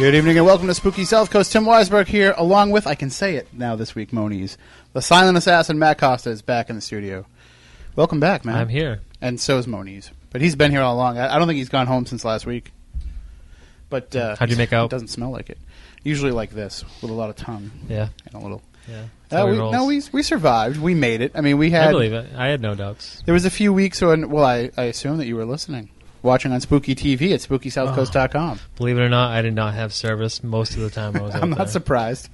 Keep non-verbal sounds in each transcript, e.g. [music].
Good evening and welcome to Spooky South Coast. Tim Weisberg here, along with, I can say it now this week, Moniz. The silent assassin, Matt Costa, is back in the studio. Welcome back, man. I'm here. And so is Moniz. But he's been here all along. I, I don't think he's gone home since last week. But uh, How'd you make out? It doesn't smell like it. Usually like this, with a lot of tongue Yeah. and a little. Yeah. Uh, That's how he we, no, we, we survived. We made it. I mean, we had. I believe it. I had no doubts. There was a few weeks when, well, I, I assume that you were listening, watching on Spooky TV at SpookySouthCoast.com. [sighs] Believe it or not, I did not have service most of the time I was. [laughs] I'm there. not surprised.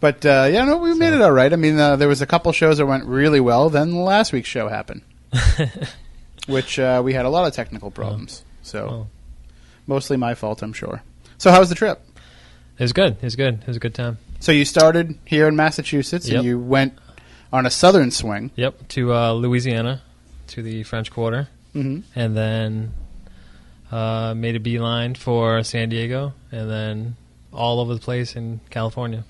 But uh, yeah, no, we made it all right. I mean, uh, there was a couple shows that went really well. Then last week's show happened, [laughs] which uh, we had a lot of technical problems. So Oh. mostly my fault, I'm sure. So how was the trip? It was good. It was good. It was a good time. So you started here in Massachusetts, Yep. and you went on a southern swing. Yep. To uh, Louisiana, to the French Quarter, hmm and then uh, made a beeline for San Diego, and then all over the place in California.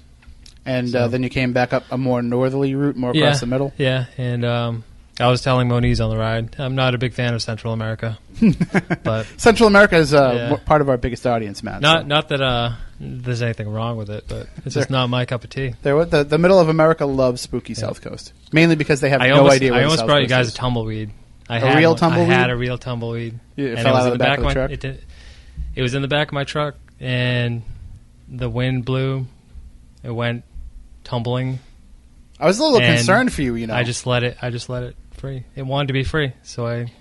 And uh, then you came back up a more northerly route, more across yeah, the middle. Yeah, and um, I was telling Moniz on the ride, I'm not a big fan of Central America, [laughs] but Central America is uh, Yeah. part of our biggest audience, Matt. not so. not that uh, there's anything wrong with it, but it's just not my cup of tea. There, the, the middle of America loves spooky South Coast, mainly because they have I no almost, idea. I almost South brought you guys is. a tumbleweed. I A had real one. tumbleweed? I had a real tumbleweed. It and fell it out in of the back back of the my, truck? It, did, it was in the back of my truck, and the wind blew. It went tumbling. I was a little concerned for you. You know, I just let it. I just let it free. It wanted to be free, so I.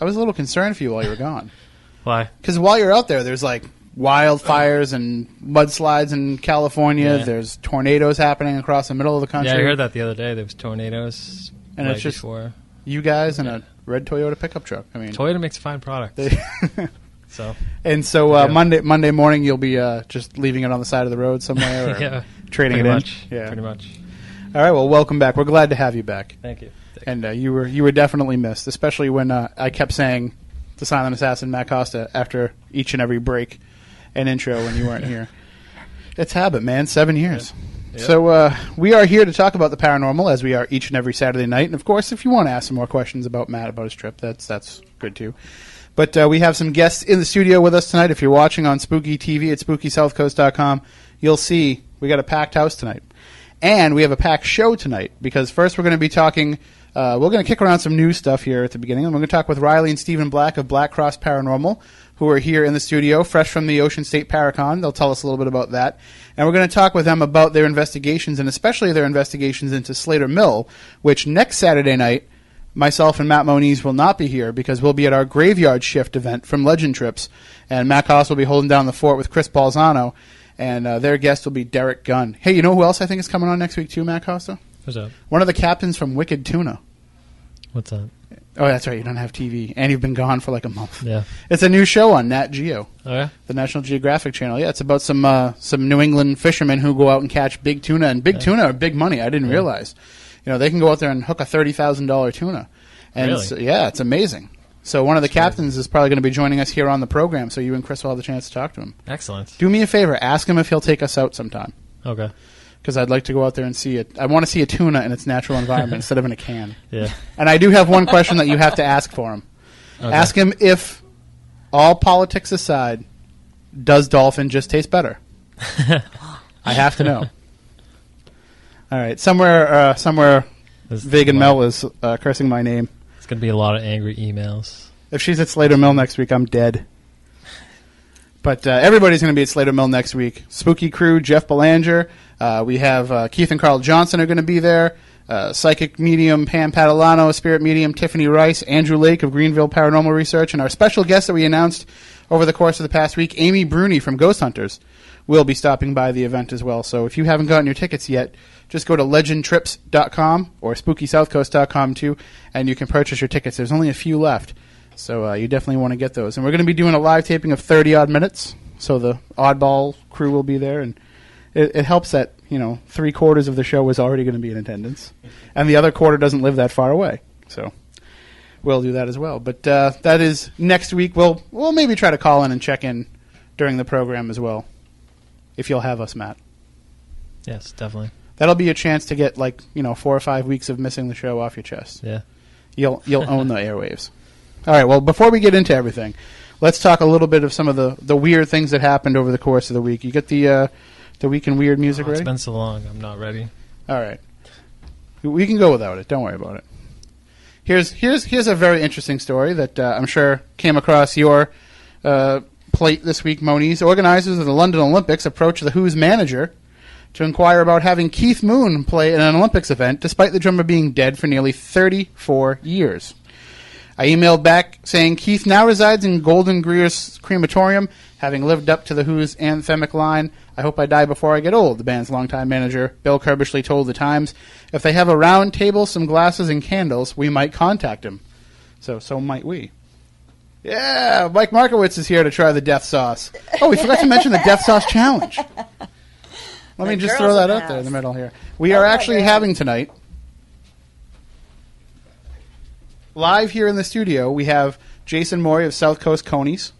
I was a little concerned for you while you were gone [laughs] Why? because while you're out there, there's like wildfires and mudslides in California. Yeah. There's tornadoes happening across the middle of the country. Yeah, I heard that the other day. There was tornadoes. And right it's just- before. You guys in a red Toyota pickup truck. I mean, Toyota makes a fine product. they- [laughs] so [laughs] and so uh, Yeah. Monday Monday morning you'll be uh, just leaving it on the side of the road somewhere, or [laughs] yeah, trading pretty it much. in. Yeah. pretty much. All right. Well, welcome back. We're glad to have you back. Thank you. and uh, you were you were definitely missed, especially when uh, I kept saying the silent assassin Matt Costa after each and every break and intro when you weren't here. It's habit, man. Seven years. So uh, we are here to talk about the paranormal, as we are each and every Saturday night. And of course, if you want to ask some more questions about Matt about his trip, that's that's good too. But uh, we have some guests in the studio with us tonight. If you're watching on Spooky TV at SpookySouthCoast.com, you'll see we got a packed house tonight. And we have a packed show tonight because first we're going to be talking. Uh, we're going to kick around some new stuff here at the beginning. And we're going to talk with Ryleigh and Stephen Black of Black Cross Paranormal, who are here in the studio, fresh from the Ocean State Paracon. They'll tell us a little bit about that. And we're going to talk with them about their investigations and especially their investigations into Slater Mill, which next Saturday night, myself and Matt Moniz will not be here because we'll be at our graveyard shift event from Legend Trips. And Matt Koss will be holding down the fort with Chris Balzano. And uh, their guest will be Derek Gunn. Hey, you know who else I think is coming on next week too, Matt Costa? What's up? One of the captains from Wicked Tuna. What's up? Oh, that's right. You don't have TV, and you've been gone for like a month. Yeah. It's a new show on Nat Geo, Oh yeah. the National Geographic Channel. Yeah, it's about some uh, some New England fishermen who go out and catch big tuna, and big tuna are big money. I didn't realize. You know, they can go out there and hook a thirty thousand dollar tuna, and Really? so- yeah, it's amazing. So one of the captains is probably going to be joining us here on the program, so you and Chris will have the chance to talk to him. Excellent. Do me a favor, ask him if he'll take us out sometime, Okay. Because I'd like to go out there and see it. I want to see a tuna in its natural [laughs] environment instead of in a can. Yeah. And I do have one question that you have to ask for him. Okay. Ask him if, all politics aside, does dolphin just taste better? [laughs] I have to know. All right, somewhere, uh, somewhere, Vegan Mel is uh, cursing my name. It's gonna be a lot of angry emails. If she's at Slater Mill next week, I'm dead. But uh, everybody's going to be at Slater Mill next week. Spooky Crew, Jeff Belanger. Uh, we have uh, Keith and Carl Johnson are going to be there. Uh, psychic medium Pam Patalano, spirit medium Tiffany Rice, Andrew Lake of Greenville Paranormal Research, and our special guest that we announced over the course of the past week, Amy Bruni from Ghost Hunters, will be stopping by the event as well. So if you haven't gotten your tickets yet, just go to legendtrips.com or spookysouthcoast.com too, and you can purchase your tickets. There's only a few left. So uh, you definitely want to get those. And we're going to be doing a live taping of 30 odd minutes. So the oddball crew will be there. And it, it helps that, you know, three quarters of the show is already going to be in attendance. And the other quarter doesn't live that far away. So we'll do that as well. But uh, that is next week. We'll, we'll maybe try to call in and check in during the program as well. If you'll have us, Matt. Yes, definitely. That'll be a chance to get like you know four or five weeks of missing the show off your chest. Yeah. You'll you'll own the airwaves. All right. Well, before we get into everything, let's talk a little bit of some of the, the weird things that happened over the course of the week. You get the uh, the week in weird music Oh, it's ready? been so long. I'm not ready. All right. We can go without it. Don't worry about it. Here's here's here's a very interesting story that uh, I'm sure came across your uh, plate this week. Moniz organizers of the London Olympics approached the Who's manager to inquire about having Keith Moon play in an Olympics event, despite the drummer being dead for nearly 34 years. I emailed back saying Keith now resides in Golders Green crematorium, having lived up to the Who's anthemic line. I hope I die before I get old, the band's longtime manager, Bill Curbishley, told The Times. If they have a round table, some glasses, and candles, we might contact him. So, so might we. Yeah, Mike Markowitz is here to try the death sauce. Oh, we forgot to mention the death sauce challenge. [laughs] Let me just throw that out there in the middle here. We Oh are actually having tonight live here in the studio, we have Jason Morey of South Coast Coneys,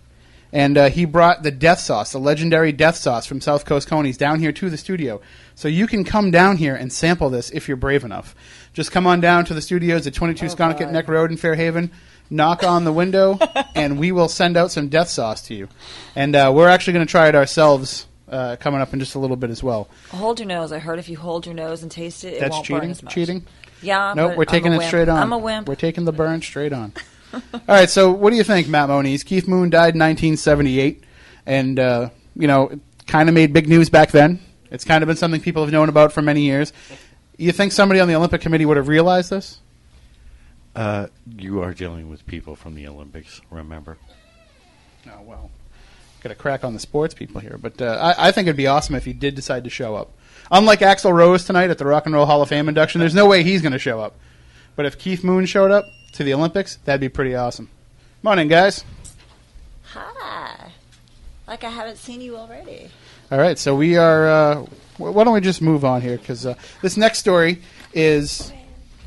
and uh, he brought the death sauce, the legendary death sauce from South Coast Coneys, down here to the studio. So you can come down here and sample this if you're brave enough. Just come on down to the studios at 22 Sconticut God. Neck Road in Fairhaven. Knock on the window, [laughs] and we will send out some death sauce to you. And uh, we're actually going to try it ourselves uh, coming up in just a little bit as well. Hold your nose. I heard if you hold your nose and taste it, it That's won't burn as much. Cheating. Yeah. Nope, we're I'm taking a it straight on. I'm a wimp. We're taking the burn straight on. [laughs] All right, so what do you think, Matt Moniz? Keith Moon died in 1978, and uh, you know, kind of made big news back then. It's kind of been something people have known about for many years. You think somebody on the Olympic Committee would have realized this? Uh, you are dealing with people from the Olympics, remember? Oh well, got a crack on the sports people here, but uh, I, I think it'd be awesome if he did decide to show up. Unlike Axl Rose tonight at the Rock and Roll Hall of Fame induction, there's no way he's going to show up. But if Keith Moon showed up to the Olympics, that'd be pretty awesome. Morning, guys. Hi. Like I haven't seen you already. All right, so we are. Uh, why don't we just move on here? Because uh, this next story is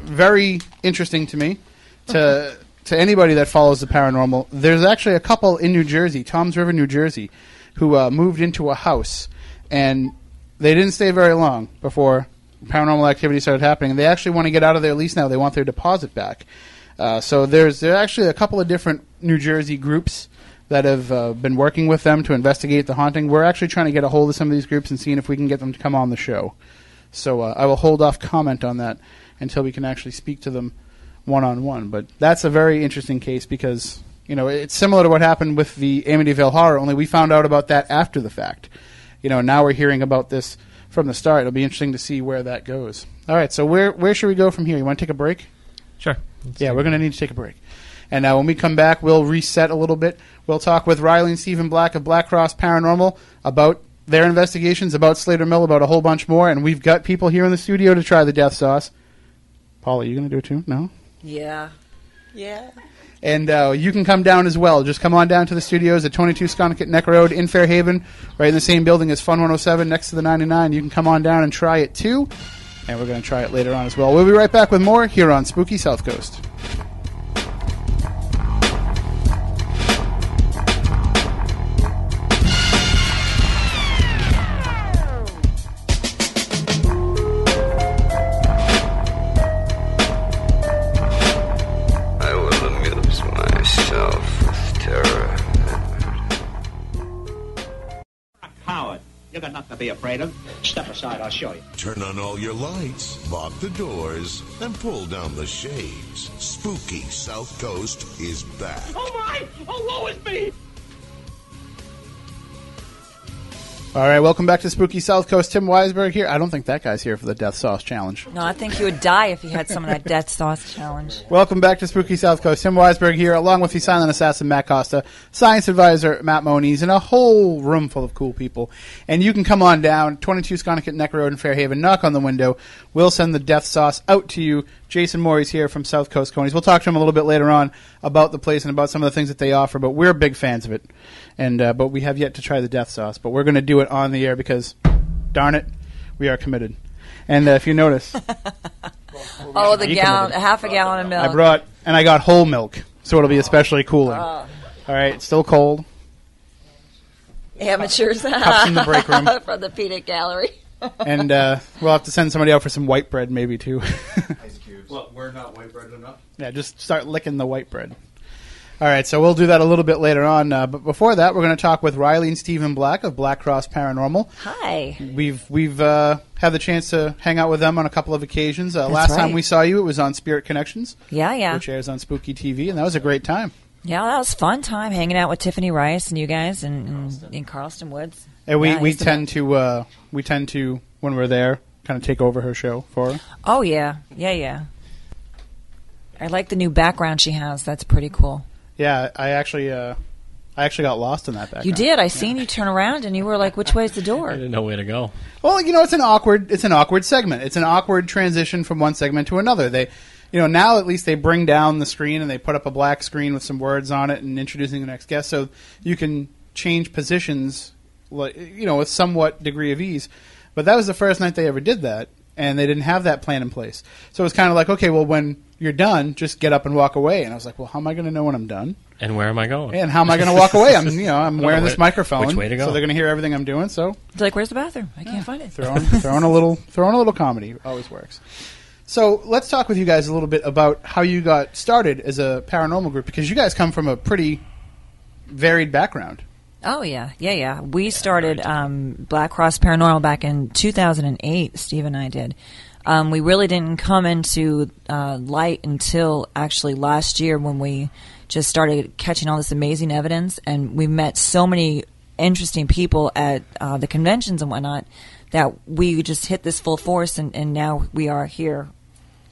very interesting to me. To to anybody that follows the paranormal, there's actually a couple in New Jersey, Tom's River, New Jersey, who uh, moved into a house, and they didn't stay very long before paranormal activity started happening. They actually want to get out of their lease now. They want their deposit back. Uh, so there's there are actually a couple of different New Jersey groups that have uh, been working with them to investigate the haunting. We're actually trying to get a hold of some of these groups and seeing if we can get them to come on the show. So uh, I will hold off comment on that until we can actually speak to them one on one. But that's a very interesting case because you know it's similar to what happened with the Amityville horror. Only we found out about that after the fact. You know now we're hearing about this from the start. It'll be interesting to see where that goes. All right, so where where should we go from here? You want to take a break? Sure. Yeah, we're going to need to take a break. And uh, when we come back, we'll reset a little bit. We'll talk with Ryleigh and Stephen Black of Black Cross Paranormal about their investigations, about Slater Mill, about a whole bunch more. And we've got people here in the studio to try the death sauce. Paul, are you going to do it too? No? Yeah. Yeah. And uh, you can come down as well. Just come on down to the studios at 22 Sconticut Neck Road in Fairhaven, right in the same building as Fun 107 next to the 99. You can come on down and try it too. And we're going to try it later on as well. We'll be right back with more here on Spooky South Coast. Step aside, I'll show you. Turn on all your lights, lock the doors, and pull down the shades. Spooky South Coast is back. Oh my! Oh, woe is me! All right, welcome back to Spooky South Coast. Tim Weisberg here. I don't think that guy's here for the Death Sauce Challenge. No, I think he would die if he had some of that death sauce challenge. Welcome back to Spooky South Coast. Tim Weisberg here, along with the silent assassin Matt Costa, science advisor Matt Moniz, and a whole room full of cool people. And you can come on down, 22 Sconticut Neck Road in Fairhaven, knock on the window. We'll send the Death Sauce out to you Jason Morey's here from South Coast Coneys. We'll talk to him a little bit later on about the place and about some of the things that they offer. But we're big fans of it, and uh, but we have yet to try the death sauce. But we're going to do it on the air because, darn it, we are committed. And uh, if you notice, [laughs] Oh, the gallon, committed. half a gallon of milk. I brought and I got whole milk, so it'll be especially cooling. All right, still cold. amateurs Cups in the break [laughs] room. from the peanut gallery. [laughs] and uh, we'll have to send somebody out for some white bread, maybe too. Ice cubes. Well, we're not white bread enough. yeah, just start licking the white bread. All right, so we'll do that a little bit later on. Uh, but before that, we're going to talk with Ryleigh and Stephen Black of Black Cross Paranormal. Hi. We've we've uh, had the chance to hang out with them on a couple of occasions. Uh, last time we saw you, it was on Spirit Connections, Yeah, yeah. which airs on Spooky TV, and that was a great time. Yeah, that was a fun time hanging out with Tiffany Rice and you guys in Carlston Woods. And we, Yeah, we tend to uh, we tend to when we're there, kind of take over her show for her. Oh yeah, yeah, yeah. I like the new background she has. That's pretty cool. Yeah, I actually uh, I actually got lost in that background. You did. I seen you turn around and you were like, "Which way is the door?" [laughs] I didn't know where to go. Well, you know, it's an awkward it's an awkward segment. It's an awkward transition from one segment to another. They you know, now at least they bring down the screen and they put up a black screen with some words on it and introducing the next guest so you can change positions like you know, with somewhat degree of ease. But that was the first night they ever did that and they didn't have that plan in place. So it was kind of like, okay, well when you're done, just get up and walk away. And I was like, well, how am I going to know when I'm done? And where am I going? And how am I going to walk away? I'm, you know, I'm [laughs] wearing this microphone, which way to go? so they're going to hear everything I'm doing. So It's like, "Where's the bathroom? I can't find it." throwing [laughs] throwing a little throwing a little comedy always works. So let's talk with you guys a little bit about how you got started as a paranormal group because you guys come from a pretty varied background. Oh yeah, yeah, yeah. We started um, Black Cross Paranormal back in 2008. Steve and I did. Um, we really didn't come into uh, light until actually last year when we just started catching all this amazing evidence, and we met so many interesting people at uh, the conventions and whatnot that we just hit this full force, and, and now we are here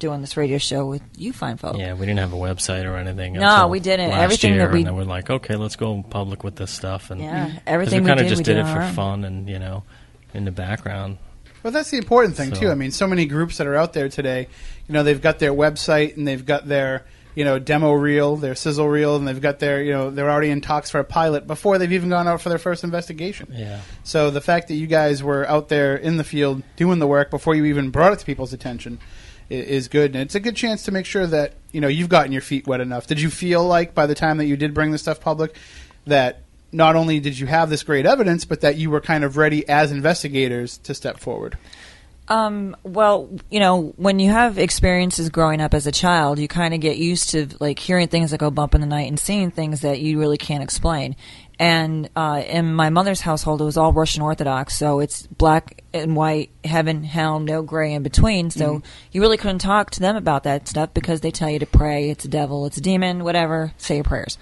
doing this radio show with you fine folks. Yeah, we didn't have a website or anything. No, until we didn't. last Everything year, that we- and then we're like, okay, let's go public with this stuff, and Yeah, 'cause everything we we kind of just we did did it for own. fun, and you know, in the background. Well, that's the important thing So- too. I mean, so many groups that are out there today, you know, they've got their website and they've got their you know demo reel, their sizzle reel, and they've got their you know they're already in talks for a pilot before they've even gone out for their first investigation. Yeah. So the fact that you guys were out there in the field doing the work before you even brought it to people's attention i- is good, and it's a good chance to make sure that you know you've gotten your feet wet enough. Did you feel like by the time that you did bring the stuff public that not only did you have this great evidence, but that you were kind of ready as investigators to step forward? Um, well, you know, when you have experiences growing up as a child, you kind of get used to like hearing things that go bump in the night and seeing things that you really can't explain. And uh, in my mother's household, it was all Russian Orthodox, so it's black and white, heaven, hell, no gray in between. So you really couldn't talk to them about that stuff because they tell you to pray, it's a devil, it's a demon, whatever, say your prayers.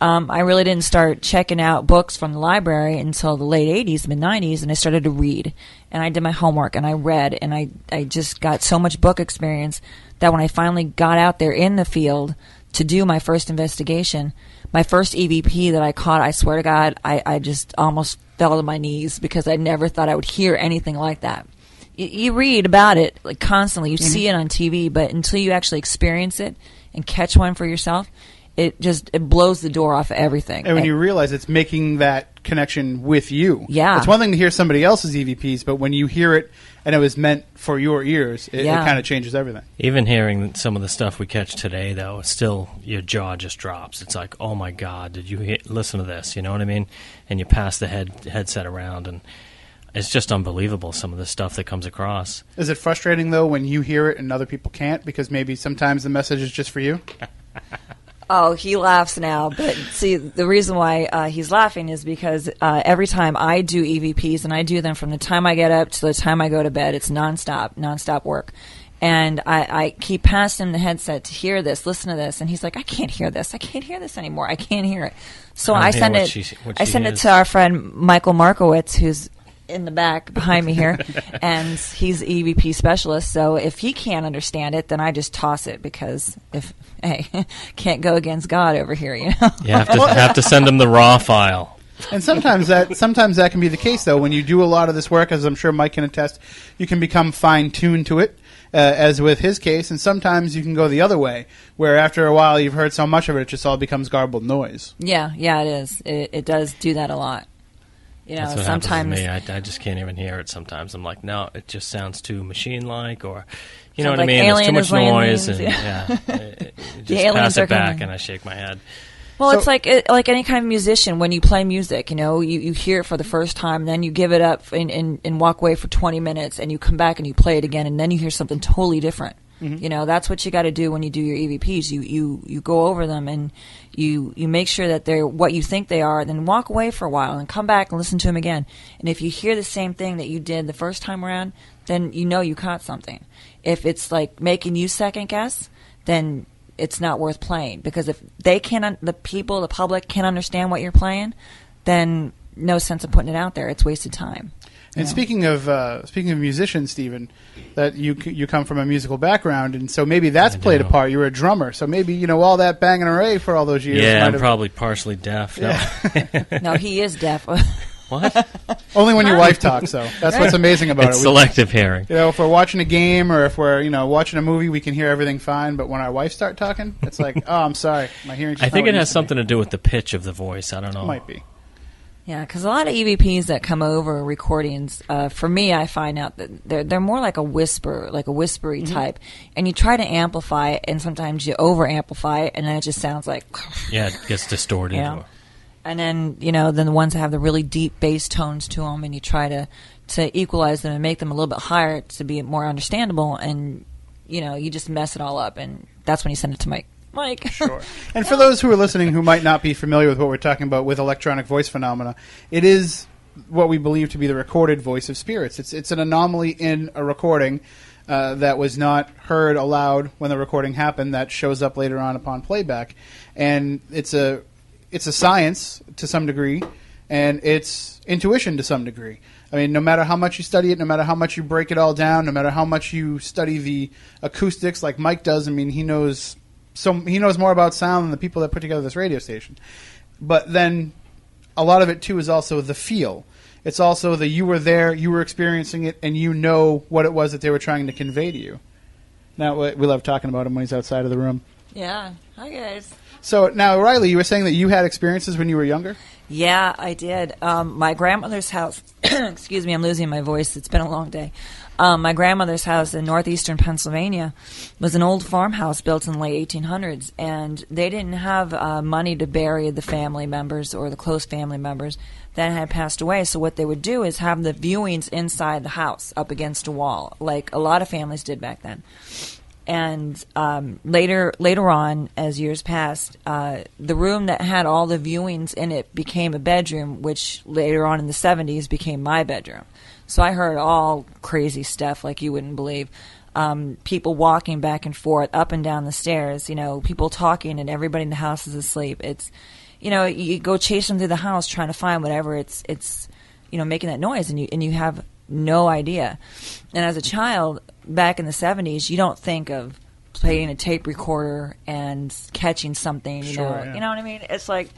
Um, I really didn't start checking out books from the library until the late 80s, mid 90s, and I started to read. And I did my homework and I read, and I, I just got so much book experience that when I finally got out there in the field to do my first investigation, my first EVP that I caught, I swear to God, I, I just almost fell to my knees because I never thought I would hear anything like that. You, you read about it like constantly, you see it on TV, but until you actually experience it and catch one for yourself, it just it blows the door off of everything. And when you realize it's making that connection with you. Yeah. It's one thing to hear somebody else's EVPs, but when you hear it and it was meant for your ears, it, Yeah. it kind of changes everything. Even hearing some of the stuff we catch today, though, still your jaw just drops. It's like, oh my god, did you hear, listen to this? You know what I mean? And you pass the head headset around, and it's just unbelievable. Some of the stuff that comes across. Is it frustrating though when you hear it and other people can't because maybe sometimes the message is just for you? [laughs] Oh, he laughs now, but see, the reason why uh, he's laughing is because uh, every time I do EVPs, and I do them from the time I get up to the time I go to bed, it's nonstop, nonstop work. And I, I keep passing him the headset to hear this, listen to this, and he's like, "I can't hear this. I can't hear this anymore. I can't hear it." So I I send it. she- I send it to our friend Michael Markowitz, who's in the back behind me here, [laughs] and he's EVP specialist. So if he can't understand it, then I just toss it because if hey, [laughs] can't go against God over here, you know. You have to have to send him the raw file. And sometimes that sometimes that can be the case though. When you do a lot of this work, as I'm sure Mike can attest, you can become fine tuned to it. Uh, as with his case, and sometimes you can go the other way, where after a while you've heard so much of it, it just all becomes garbled noise. Yeah, yeah, it is. It, it does do that a lot. You know, That's what sometimes happens to me. I, I just can't even hear it. Sometimes I'm like, no, it just sounds too machine-like, or you know what I mean? There's too much noise, and yeah. yeah, [laughs] it- it- just pass it back, coming. and I shake my head. Well, So- it's like it, like any kind of musician. When you play music, you know, you, you hear it for the first time, then you give it up and, and, and walk away for twenty minutes, and you come back and you play it again, and then you hear something totally different. You know, that's what you got to do when you do your EVPs. You you you go over them and you you make sure that they're what you think they are, then walk away for a while and come back and listen to them again. And if you hear the same thing that you did the first time around, then you know you caught something. If it's like making you second guess, then it's not worth playing because if they can't, the people, the public can't understand what you're playing, then no sense of putting it out there. It's wasted time. And speaking of uh, speaking of musicians, Stephen, that you you come from a musical background, and so maybe that's I played a part. You were a drummer, so maybe you know all that banging array for all those years. Yeah, might I'm have- probably partially deaf. No. [laughs] [laughs] No, he is deaf. [laughs] what? only when your wife talks, though. That's what's amazing about It's it. We- selective hearing. you know, if we're watching a game or if we're you know watching a movie, we can hear everything fine. But when our wife start talking, it's like, oh, I'm sorry, my hearing. I think it has something to do with the pitch of the voice. I don't know. Might be. Yeah, because a lot of EVPs that come over recordings, uh, for me, I find out that they're they're more like a whisper, like a whispery type, and you try to amplify it, and sometimes you over amplify it, and then it just sounds like, [laughs] Yeah, it gets distorted. And then you know, then the ones that have the really deep bass tones to them, and you try to to equalize them and make them a little bit higher to be more understandable, and you know, you just mess it all up, and that's when you send it to Mike. Mike, Sure. [laughs] And for those who are listening who might not be familiar with what we're talking about with electronic voice phenomena, it is what we believe to be the recorded voice of spirits. It's it's an anomaly in a recording uh, that was not heard aloud when the recording happened that shows up later on upon playback, and it's a it's a science to some degree, and it's intuition to some degree. I mean, no matter how much you study it, no matter how much you break it all down, no matter how much you study the acoustics, like Mike does. I mean, he knows so he knows more about sound than the people that put together this radio station. But then a lot of it too is also the feel. It's also the you were there, you were experiencing it, and you know what it was that they were trying to convey to you. Now we we love talking about him when he's outside of the room. yeah, hi guys. So now, Ryleigh, you were saying that you had experiences when you were younger. Yeah, I did. Um, my grandmother's house. [coughs] excuse me, I'm losing my voice. It's been a long day. Um, my grandmother's house in northeastern Pennsylvania was an old farmhouse built in the late 1800s, and they didn't have uh, money to bury the family members or the close family members that had passed away. So what they would do is have the viewings inside the house, up against a wall, like a lot of families did back then and um, later later on, as years passed, uh, the room that had all the viewings in it became a bedroom, which later on in the '70s became my bedroom. So I heard all crazy stuff like you wouldn't believe. Um, people walking back and forth, up and down the stairs. You know, people talking, and everybody in the house is asleep. It's, you know, you go them through the house trying to find whatever it's it's, you know, making that noise, and you and you have no idea. And as a child back in the 70s, you don't think of playing a tape recorder and catching something, you Sure, know. yeah. You know what I mean? It's like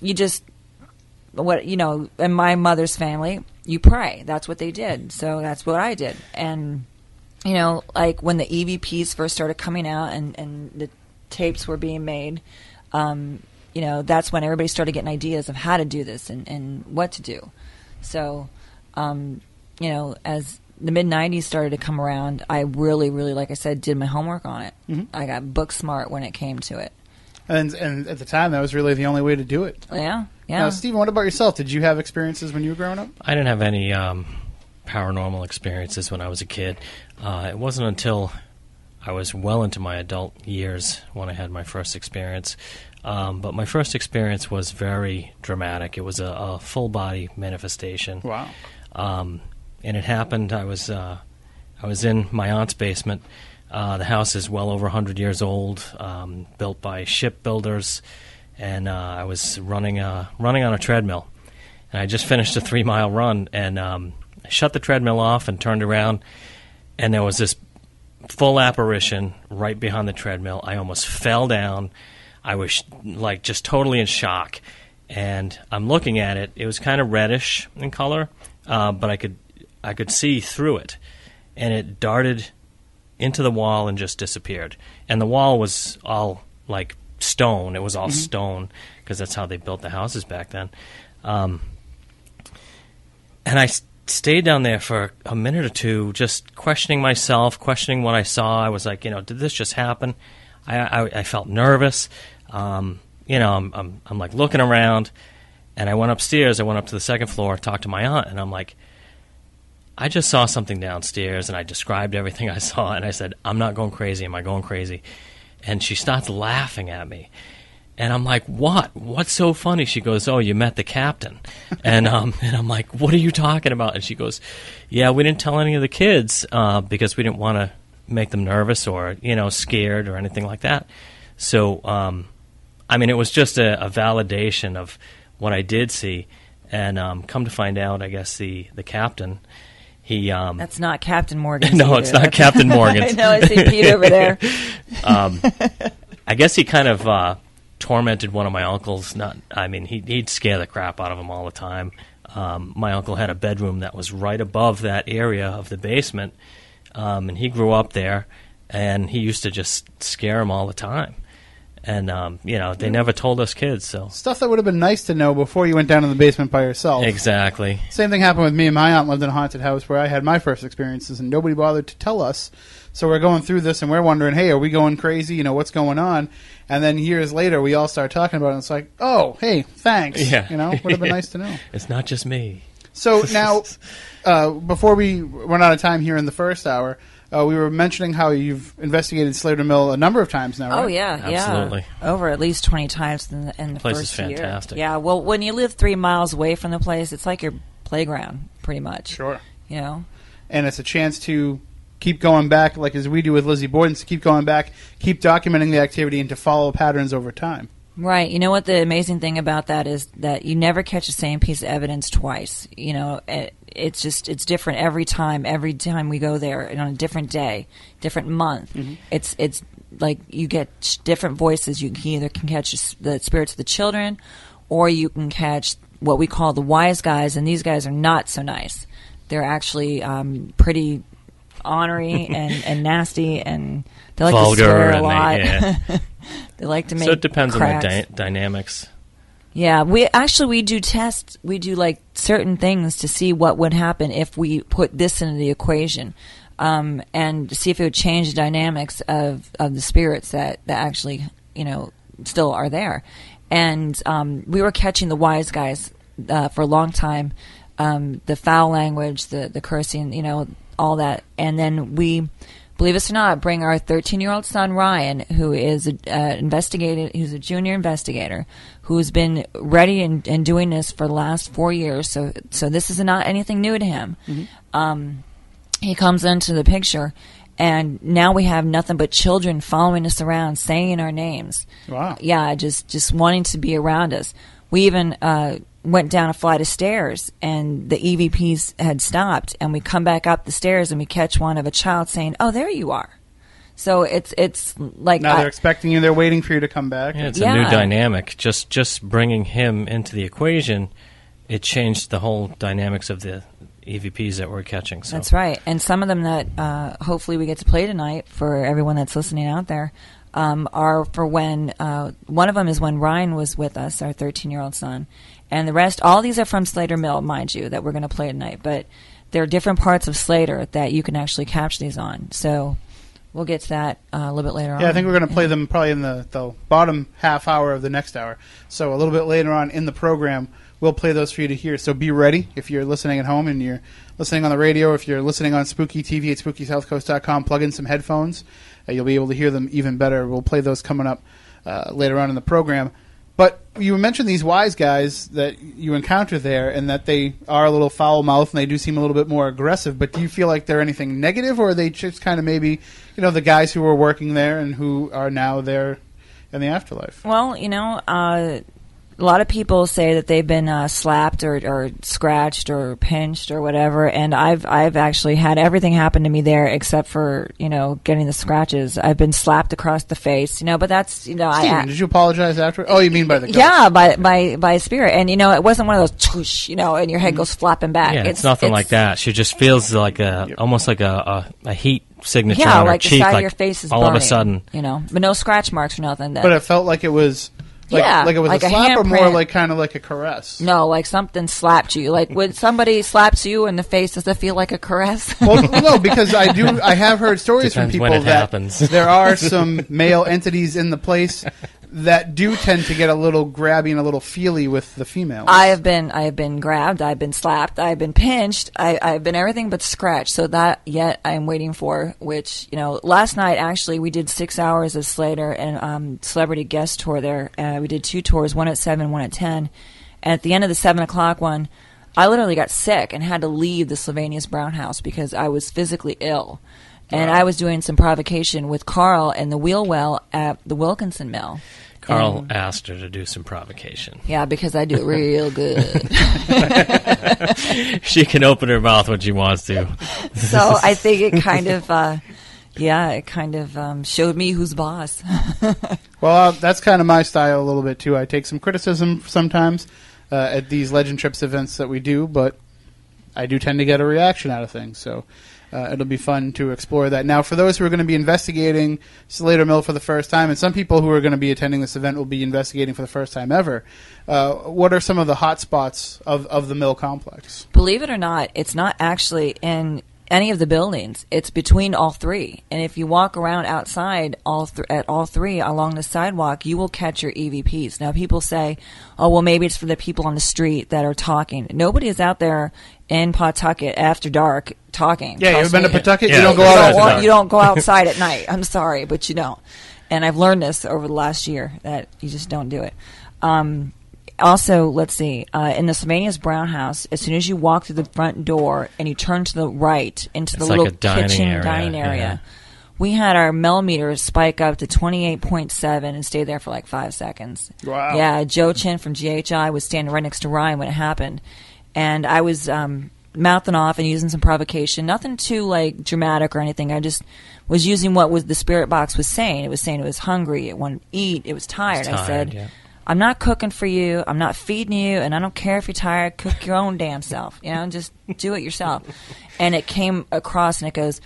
you just what you know, in my mother's family, you pray. That's what they did. So that's what I did. And you know, like when the EVPs first started coming out and and the tapes were being made, um, you know, that's when everybody started getting ideas of how to do this and and what to do. So, um, you know, as the mid '90s started to come around, I really, really, like I said, did my homework on it. I got book smart when it came to it. And and at the time, that was really the only way to do it. Yeah, yeah. Now, Stephen, what about yourself? Did you have experiences when you were growing up? I didn't have any um, paranormal experiences when I was a kid. Uh, it wasn't until I was well into my adult years when I had my first experience. Um, but my first experience was very dramatic. It was a, a full body manifestation. Wow. Um, and it happened. I was uh, I was in my aunt's basement. Uh, the house is well over 100 years old, um, built by shipbuilders, and uh, I was running uh, running on a treadmill. And I just finished a three mile run, and um, I shut the treadmill off and turned around, and there was this full apparition right behind the treadmill. I almost fell down. I was like just totally in shock, and I'm looking at it. It was kind of reddish in color, uh, but I could I could see through it, and it darted into the wall and just disappeared. And the wall was all like stone. It was all stone because that's how they built the houses back then. Um, and I s- stayed down there for a minute or two, just questioning myself, questioning what I saw. I was like, you know, did this just happen? I, I, I felt nervous. Um, you know, I'm, I'm, I'm like looking around, and I went upstairs. I went up to the second floor, talked to my aunt, and I'm like, I just saw something downstairs, and I described everything I saw, and I said, I'm not going crazy. Am I going crazy? And she starts laughing at me. And I'm like, what? What's so funny? She goes, oh, you met the captain. and, um, [laughs] and I'm like, what are you talking about? And she goes, yeah, we didn't tell any of the kids uh, because we didn't want to make them nervous or, you know, scared or anything like that. So, um, I mean, it was just a, a validation of what I did see. And um, come to find out, I guess the, the captain, he. Um, That's not Captain Morgan. [laughs] no, it's not Captain Morgan. [laughs] I know. I see Pete over there. [laughs] um, I guess he kind of uh, tormented one of my uncles. Not, I mean, he, he'd scare the crap out of him all the time. Um, my uncle had a bedroom that was right above that area of the basement, um, and he grew up there, and he used to just scare him all the time. And um, you know, they never told us kids, so Stuff that would have been nice to know before you went down in the basement by yourself. exactly. Same thing happened with me and my aunt lived in a haunted house where I had my first experiences and nobody bothered to tell us. So we're going through this and we're wondering, hey, are we going crazy? You know, what's going on? And then years later, we all start talking about it. And it's like, oh, hey, thanks. Yeah, You know, would have been [laughs] nice to know. It's not just me. So now, [laughs] uh, before we run out of time here in the first hour, uh, we were mentioning how you've investigated Slater Mill a number of times now. Oh right? yeah, Absolutely. yeah, over at least twenty times in the, in the Place first is year. fantastic. Yeah, well, when you live three miles away from the place, it's like your playground, pretty much. Sure. You know, and it's a chance to keep going back, like as we do with Lizzie Borden, to keep going back, keep documenting the activity, and to follow patterns over time. Right. You know what the amazing thing about that is that you never catch the same piece of evidence twice. You know, it, it's just it's different every time. Every time we go there, and on a different day, different month. It's it's like you get different voices. You can either can catch the spirits of the children, or you can catch what we call the wise guys, and these guys are not so nice. They're actually um, pretty ornery [laughs] and, and nasty, and they like Vulgar to swear a and they- lot. yeah. [laughs] they like to make So it depends cracks. on the dy- dynamics. Yeah, we actually we do tests. We do like certain things to see what would happen if we put this into the equation, um, and see if it would change the dynamics of, of the spirits that, that actually you know still are there. And um, we were catching the wise guys uh, for a long time, um, the foul language, the the cursing, you know, all that, and then we believe it or not, bring our 13 year old son Ryan, who is a uh, investigated, who's a junior investigator, who's been ready and, and doing this for the last four years. So, so this is not anything new to him. Um, he comes into the picture, and now we have nothing but children following us around, saying our names. Wow. Yeah, just just wanting to be around us. We even uh, went down a flight of stairs, and the EVPs had stopped, and we come back up the stairs, and we catch one of a child saying, "Oh, there you are." So it's it's like Now I- they're expecting you. They're waiting for you to come back. Yeah, it's a Yeah. new dynamic. Just just bringing him into the equation, it changed the whole dynamics of the EVPs that we're catching. So That's right. And some of them that uh, hopefully we get to play tonight for everyone that's listening out there um, are for when uh, one of them is when Ryan was with us, our 13 year old son, and the rest. All these are from Slater Mill, mind you, that we're going to play tonight. But there are different parts of Slater that you can actually capture these on. So we'll get to that uh, a little bit later on. Yeah, I think we're going to play them probably in the, the bottom half hour of the next hour. So a little bit later on in the program, we'll play those for you to hear. So be ready if you're listening at home and you're listening on the radio. If you're listening on Spooky TV at SpookySouthCoast.com, plug in some headphones. Uh, you'll be able to hear them even better. We'll play those coming up uh, later on in the program. But you mentioned these wise guys that you encounter there, and that they are a little foul mouthed and they do seem a little bit more aggressive. But do you feel like they're anything negative, or are they just kind of maybe, you know, the guys who were working there and who are now there in the afterlife? Well, you know, uh, a lot of people say that they've been uh, slapped or, or scratched or pinched or whatever, and I've I've actually had everything happen to me there except for you know getting the scratches. I've been slapped across the face, you know, but that's you know Stephen, I. did you apologize after? Oh, you mean by the ghost. yeah, by by by spirit, and you know it wasn't one of those, whoosh, you know, and your head goes flapping back. Yeah, it's, nothing like that. She just feels like a almost like a, a, a heat signature Yeah, on her like the cheek. side of like your face is all of a sudden. you know, but no scratch marks or nothing. That, But it felt like it was, like, Yeah, like it was like a a slap or more like kind of like a caress. no, like something slapped you. Like when somebody slaps you in the face, does it feel like a caress? [laughs] Well, [laughs] no, because I do. I have heard stories from people when it that happens. there are some male entities in the place that do tend to get a little grabby and a little feely with the females. I have been, I have been grabbed, I've been slapped, I've been pinched, I, I've been everything but scratched. So that yet I'm waiting for. Which you know, last night actually we did six hours of Slater and um, celebrity guest tour there. Uh, we did two tours, one at seven, one at ten. And at the end of the seven o'clock one, I literally got sick and had to leave the Sylvanus Brown house because I was physically ill. And I was doing some provocation with Carl and the wheel well at the Wilkinson Mill. Carl And- asked her to do some provocation. yeah, because I do it real good. [laughs] she can open her mouth when she wants to. so I think it kind of, uh, yeah, it kind of um, showed me who's boss. [laughs] Well, uh, that's kind of my style a little bit too. I take some criticism sometimes uh, at these Legend Trips events that we do, but I do tend to get a reaction out of things. So uh, it'll be fun to explore that. Now, for those who are going to be investigating Slater Mill for the first time, and some people who are going to be attending this event will be investigating for the first time ever, uh, what are some of the hot spots of, of the mill complex? Believe it or not, it's not actually in any of the buildings. It's between all three. And if you walk around outside all th- at all three along the sidewalk, you will catch your EVPs. Now, people say, "Oh, well, maybe it's for the people on the street that are talking." Nobody is out there in Pawtucket after dark talking. Yeah, you've been to Pawtucket? Yeah. You don't go You don't after want- you don't go outside at night. I'm sorry, but you don't. And I've learned this over the last year that you just don't do it. Um, also, let's see. Uh, in the Sylvanus Brown House, as soon as you walk through the front door and you turn to the right into the It's little a dining kitchen area, dining area, yeah. we had our millimeters spike up to 28.7 and stay there for like five seconds. Wow. Yeah, Joe Chin from GHI was standing right next to Ryan when it happened. And I was um, mouthing off and using some provocation. Nothing too like dramatic or anything. I just was using what was the spirit box was saying. It was saying it was hungry, it wanted to eat, it was tired. I tired, said, yeah. I'm not cooking for you. I'm not feeding you, and I don't care if you're tired. Cook your own damn self. You know, just do it yourself. And it came across, and it goes,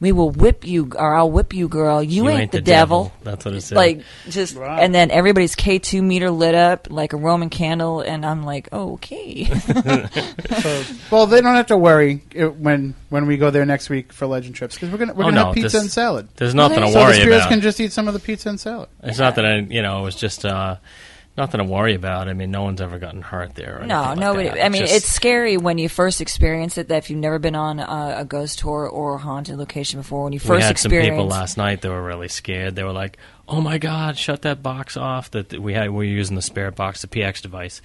"We will whip you, or I'll whip you, girl. You, ain't, the, devil. That's what it said. Like just, Wow. and then everybody's K two meter lit up like a Roman candle, and I'm like, okay. So, [laughs] well, they don't have to worry uh, when when we go there next week for Legend Trips because we're gonna we're Oh, gonna no, have pizza this- and salad. There's nothing to So the worry spirits about. can just eat some of the pizza and salad. It's not that I, you know, it was just uh, nothing to worry about. I mean, no one's ever gotten hurt there. Or No, like nobody. I mean, Just- it's scary when you first experience it. That if you've never been on a, a ghost tour or a haunted location before, when you first we had some people last night that were really scared. They were like, "Oh my god, shut that box off!" That we had, we were using the spirit box, the PX device,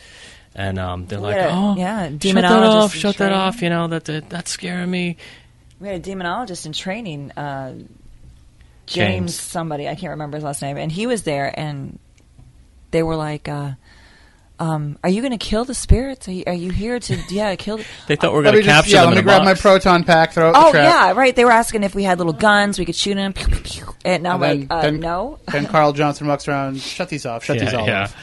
and um, they're like, Yeah, "Oh, yeah, shut that off, shut that off!" You know that, that that's scaring me. we had a demonologist in training, uh, James, James. somebody I can't remember his last name, and he was there, and they were like, uh, um, "Are you going to kill the spirits? Are you, are you here to yeah kill?" The- They thought we were going me to just capture yeah. them Let me in a grab my proton pack. Throw it in oh the trap. yeah, right. They were asking if we had little guns we could shoot them, pew, pew, pew. and I'm And like, uh, then, no. Then Carl Johnson walks around. Shut these off. Shut these Yeah, all yeah. off.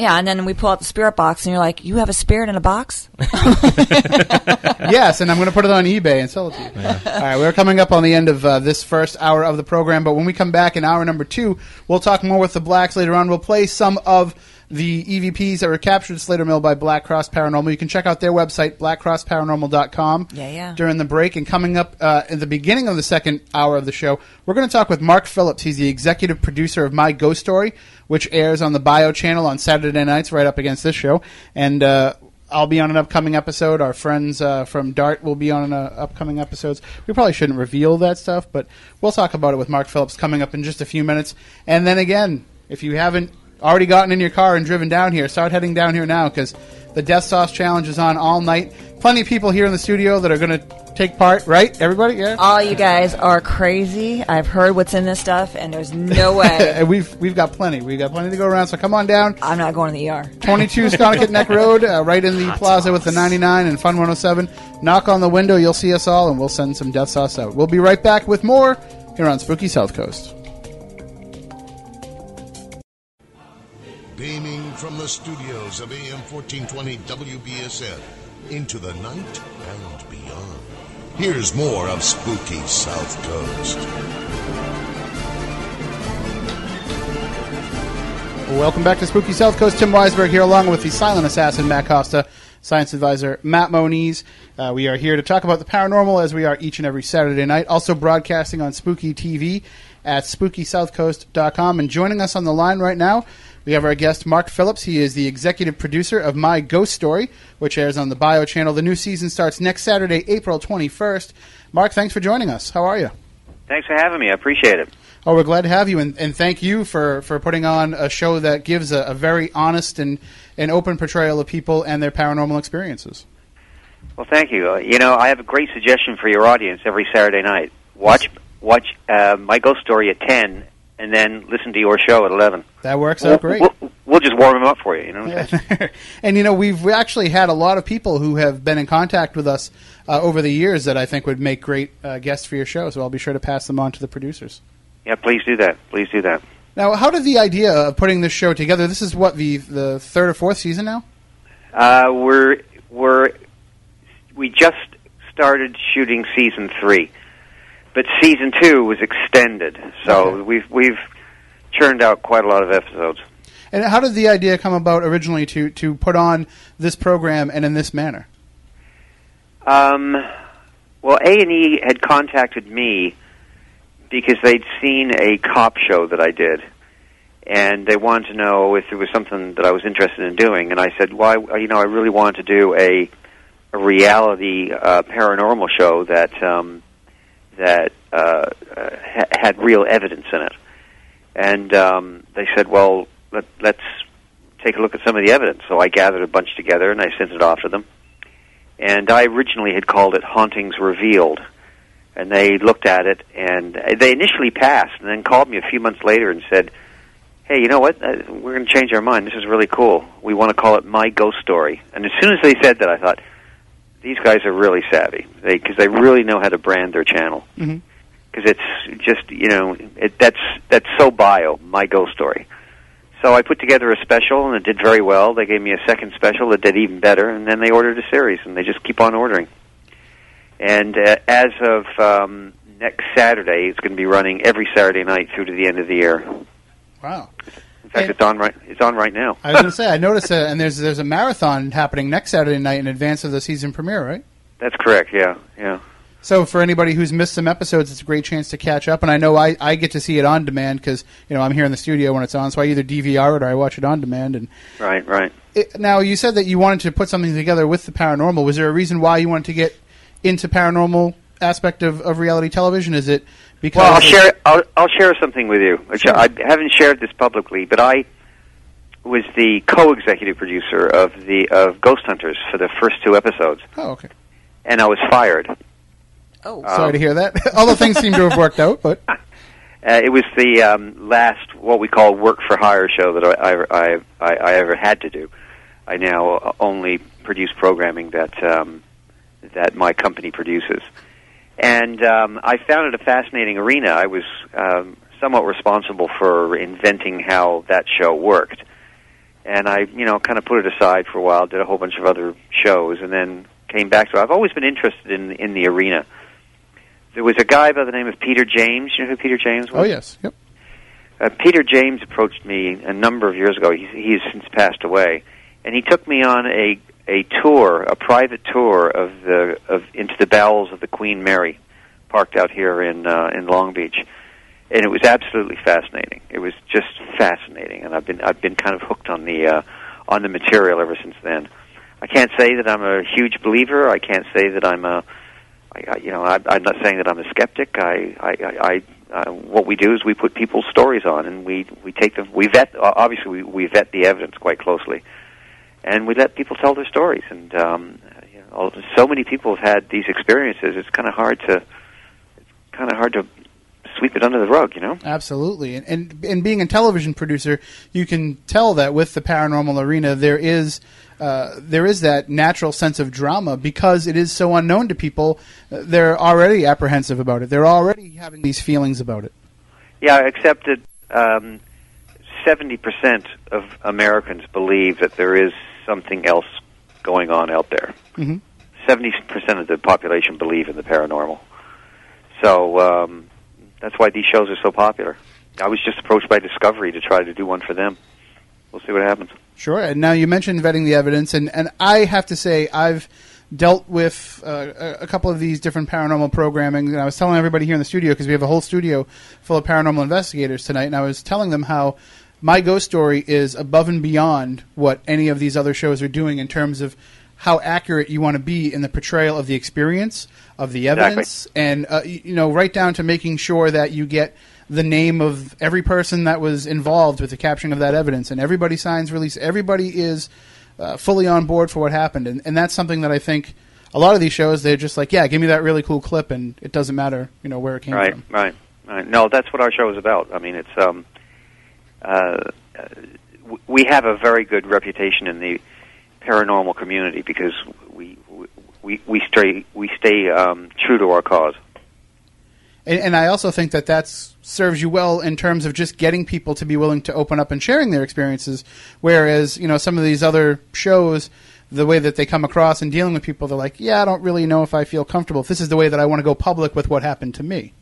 Yeah, and then we pull out the spirit box, and you're like, "You have a spirit in a box?" [laughs] yes, and I'm going to put it on eBay and sell it to you. All right, we're coming up on the end of uh, this first hour of the program, but when we come back in hour number two, we'll talk more with the Blacks later on. We'll play some of the EVPs that were captured at Slater Mill by Black Cross Paranormal. You can check out their website, blackcrossparanormal.com. Yeah, yeah. During the break, and coming up uh, at the beginning of the second hour of the show, we're going to talk with Mark Phillips. He's the executive producer of My Ghost Story, which airs on the Bio channel on Saturday nights, right up against this show. And uh, I'll be on an upcoming episode. Our friends uh, from Dart will be on uh, upcoming episodes. We probably shouldn't reveal that stuff, but we'll talk about it with Mark Phillips coming up in just a few minutes. And then again, if you haven't already gotten in your car and driven down here, start heading down here now because The Death Sauce Challenge is on all night. Plenty of people here in the studio that are going to take part, right? Everybody, yeah. All you guys are crazy. I've heard what's in this stuff, and there's no [laughs] way. and we've we've got plenty. We've got plenty to go around. So come on down. I'm not going to the ER. 22 Sconticut Neck Road, uh, right in the plaza with the 99 and Fun 107. Knock on the window, you'll see us all, and we'll send some death sauce out. We'll be right back with more here on Spooky South Coast. Beaming from the studios of AM 1420 WBSM into the night and beyond. Here's more of Spooky South Coast. Welcome back to Spooky South Coast. Tim Weisberg here, along with the silent assassin Matt Costa, science advisor Matt Moniz. Uh, we are here to talk about the paranormal as we are each and every Saturday night. Also broadcasting on Spooky TV at SpookySouthCoast.com. And joining us on the line right now, we have our guest Mark Phillips. He is the executive producer of My Ghost Story, which airs on the Bio channel. The new season starts next Saturday, April 21st. Mark, thanks for joining us. How are you? Thanks for having me. I appreciate it. Oh, we're glad to have you, and, and thank you for, for putting on a show that gives a, a very honest and, and open portrayal of people and their paranormal experiences. Well, thank you. Uh, you know, I have a great suggestion for your audience every Saturday night. Watch watch uh, my ghost story at ten, and then listen to your show at eleven. That works We'll, out great. We'll, we'll just warm them up for you. You know. What [laughs] I'm and you know, we've actually had a lot of people who have been in contact with us uh, over the years that I think would make great uh, guests for your show. So I'll be sure to pass them on to the producers. Yeah, please do that. Please do that. Now, how did the idea of putting this show together? This is what the the third or fourth season now. Uh, we're we're we just started shooting season three, but season two was extended, so we've we've churned out quite a lot of episodes. And how did the idea come about originally to to put on this program and in this manner? Um, well, A and E had contacted me because they'd seen a cop show that I did, and they wanted to know if there was something that I was interested in doing. And I said, "Well, I, you know, I really wanted to do a a reality uh, paranormal show that um, that uh, uh, ha- had real evidence in it." And um, they said, "Well, let, let's take a look at some of the evidence." So I gathered a bunch together and I sent it off to them. And I originally had called it Hauntings Revealed and they looked at it and they initially passed and then called me a few months later and said hey you know what uh, we're going to change our mind this is really cool we want to call it my ghost story and as soon as they said that i thought these guys are really savvy because they, really know how to brand their channel Mm-hmm. because it's just you know it, that's that's so bio my ghost story so i put together a special and it did very well they gave me a second special that did even better and then they ordered a series and they just keep on ordering and uh, as of um, next Saturday, it's going to be running every Saturday night through to the end of the year. Wow. In fact, it's on right. It's on right now. I was going to say I noticed, uh, and there's there's a marathon happening next Saturday night in advance of the season premiere, right? That's correct. Yeah, yeah. So for anybody who's missed some episodes, it's a great chance to catch up. And I know I, I get to see it on demand because you know I'm here in the studio when it's on, so I either DVR it or I watch it on demand. And Right, right. it, now you said that you wanted to put something together with the paranormal. Was there a reason why you wanted to get into paranormal aspect of, of reality television? Is it because Well, I'll share. I'll, I'll share something with you. Which I haven't shared this publicly, but I was the co-executive producer of the of Ghost Hunters for the first two episodes, Oh, okay. and I was fired. Oh, Sorry to hear that. Although things seem to have worked out, but [laughs] Uh, it was the um, last what we call work for hire show that I, I, I, I ever had to do. I now only produce programming that um, that my company produces, and um, I found it a fascinating arena. I was um, somewhat responsible for inventing how that show worked, and I, you know, kind of put it aside for a while. Did a whole bunch of other shows, and then came back to it. I've always been interested in in the arena. There was a guy by the name of Peter James. You know who Peter James was? oh yes, yep. Uh, Peter James approached me a number of years ago. He's, he's since passed away, and he took me on a a tour, a private tour of the of into the bowels of the Queen Mary, parked out here in uh, in Long Beach, and it was absolutely fascinating. It was just fascinating, and I've been I've been kind of hooked on the uh, on the material ever since then. I can't say that I'm a huge believer. I can't say that I'm a I, you know, I, I'm not saying that I'm a skeptic. I, I, I, I uh, what we do is we put people's stories on, and we we take them. We vet. Obviously, we, we vet the evidence quite closely, and we let people tell their stories. And um, you know, so many people have had these experiences. It's kind of hard to it's kind of hard to sweep it under the rug, you know. Absolutely, and, and and being a television producer, you can tell that with the paranormal arena, there is. Uh, there is that natural sense of drama because it is so unknown to people. They're already apprehensive about it. They're already having these feelings about it. Yeah, except that um, seventy percent of Americans believe that there is something else going on out there. Mm-hmm. 70 percent of the population believe in the paranormal. So um, that's why these shows are so popular. I was just approached by Discovery to try to do one for them. We'll see what happens. Sure. And now you mentioned vetting the evidence, and, and I have to say I've dealt with uh, a couple of these different paranormal programming. And I was telling everybody here in the studio because we have a whole studio full of paranormal investigators tonight, and I was telling them how my ghost story is above and beyond what any of these other shows are doing in terms of how accurate you want to be in the portrayal of the experience of the evidence and uh, you know right down to making sure that you get the name of every person that was involved with the capturing of that evidence. And everybody signs release. Everybody is uh, fully on board for what happened. And, and that's something that i think a lot of these shows they're just like yeah give me that really cool clip and it doesn't matter you know where it came right, from. right, right. No, that's what our show is about. I mean, it's um, uh, uh, we have a very good reputation in the paranormal community because we we we stay we stay um, true to our cause. And, and I also think that that serves you well in terms of just getting people to be willing to open up and sharing their experiences. Whereas, you know, some of these other shows, the way that they come across and dealing with people, they're like, yeah, I don't really know if I feel comfortable. If this is the way that I want to go public with what happened to me.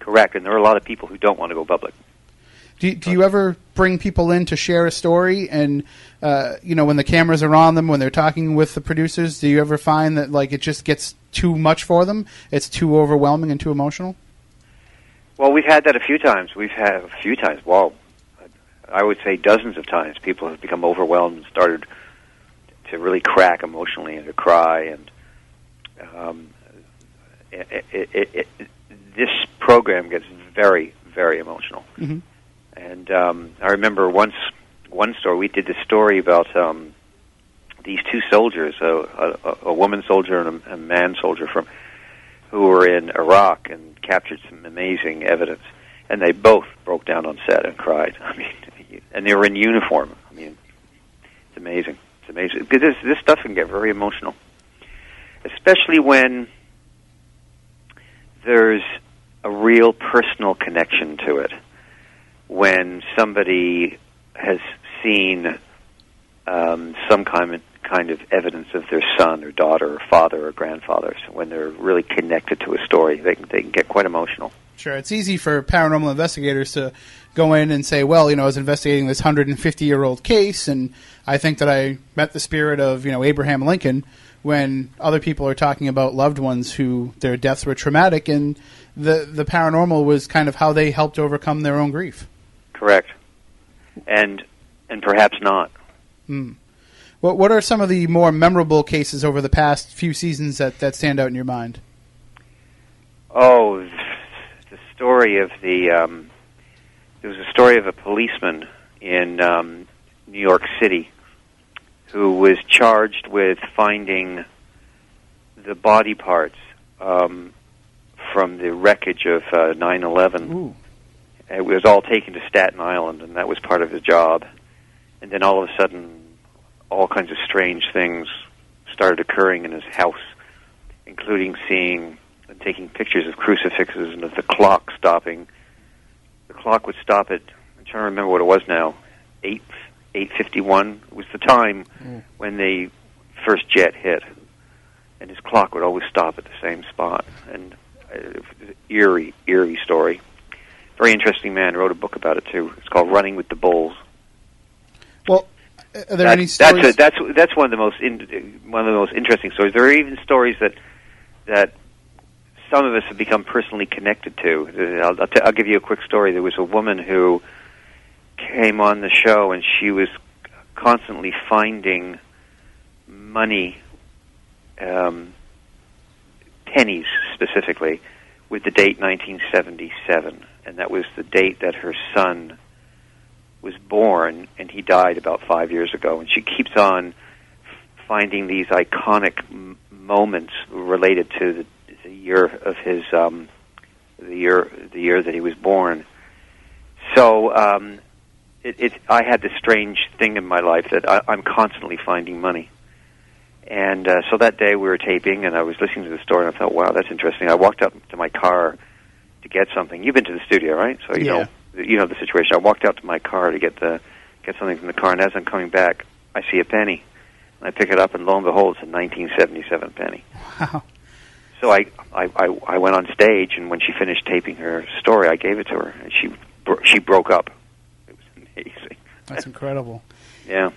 Correct, and there are a lot of people who don't want to go public. Do, do you ever bring people in to share a story and uh, you know when the cameras are on them when they're talking with the producers do you ever find that like it just gets too much for them it's too overwhelming and too emotional Well, we've had that a few times. We've had a few times. Well, I would say dozens of times. People have become overwhelmed and started to really crack emotionally and to cry. And um, it, it, it, it, this program gets very, very emotional. mm-hmm. And um, I remember once one story we did this story about um, these two soldiers, a, a, a woman soldier and a, a man soldier from who were in Iraq and captured some amazing evidence. And they both broke down on set and cried. [laughs] I mean, and they were in uniform. I mean, it's amazing. It's amazing because this this stuff can get very emotional, especially when there's a real personal connection to it. When somebody has seen um, some kind of, kind of evidence of their son or daughter or father or grandfather, so when they're really connected to a story, they can, they can get quite emotional. Sure, it's easy for paranormal investigators to go in and say, "Well, you know, I was investigating this 150-year-old case, and I think that I met the spirit of you know Abraham Lincoln." When other people are talking about loved ones who their deaths were traumatic, and the the paranormal was kind of how they helped overcome their own grief. Correct, and and perhaps not. Hmm. What what are some of the more memorable cases over the past few seasons that, that stand out in your mind? Oh, the story of the um, there was a story of a policeman in um, New York City who was charged with finding the body parts um, from the wreckage of uh, 9/11. Ooh. It was all taken to Staten Island, and that was part of his job. And then all of a sudden, all kinds of strange things started occurring in his house, including seeing and taking pictures of crucifixes and of the clock stopping. The clock would stop at I'm trying to remember what it was now, eight eight fifty one was the time Mm. when the first jet hit, and his clock would always stop at the same spot. And uh, it was an eerie, eerie story. Very interesting man wrote a book about it too. It's called Running with the Bulls. Well, are there That- any stories? That's a, that's one of the most in, one of the most interesting stories. There are even stories that that some of us have become personally connected to. I'll, I'll, t- I'll give you a quick story. There was a woman who came on the show, and she was constantly finding money, um, pennies specifically, with the date 1977, and that was the date that her son was born, and he died about five years ago. And she keeps on finding these iconic m- moments related to the, the year of his um, the year the year that he was born. So um, it, it, I had this strange thing in my life that I, I'm constantly finding money. And uh, so that day we were taping, and I was listening to the story, and I thought, "Wow, that's interesting." I walked up to my car to get something. You've been to the studio, right? So you Yeah. know you know the situation. I walked out to my car to get the get something from the car, and as I'm coming back, I see a penny. And I pick it up, and lo and behold, it's a 1977 penny. Wow. [laughs] So I, I, I, I went on stage, and when she finished taping her story, I gave it to her, and she bro- she broke up. It was amazing. That's incredible. [laughs] Yeah.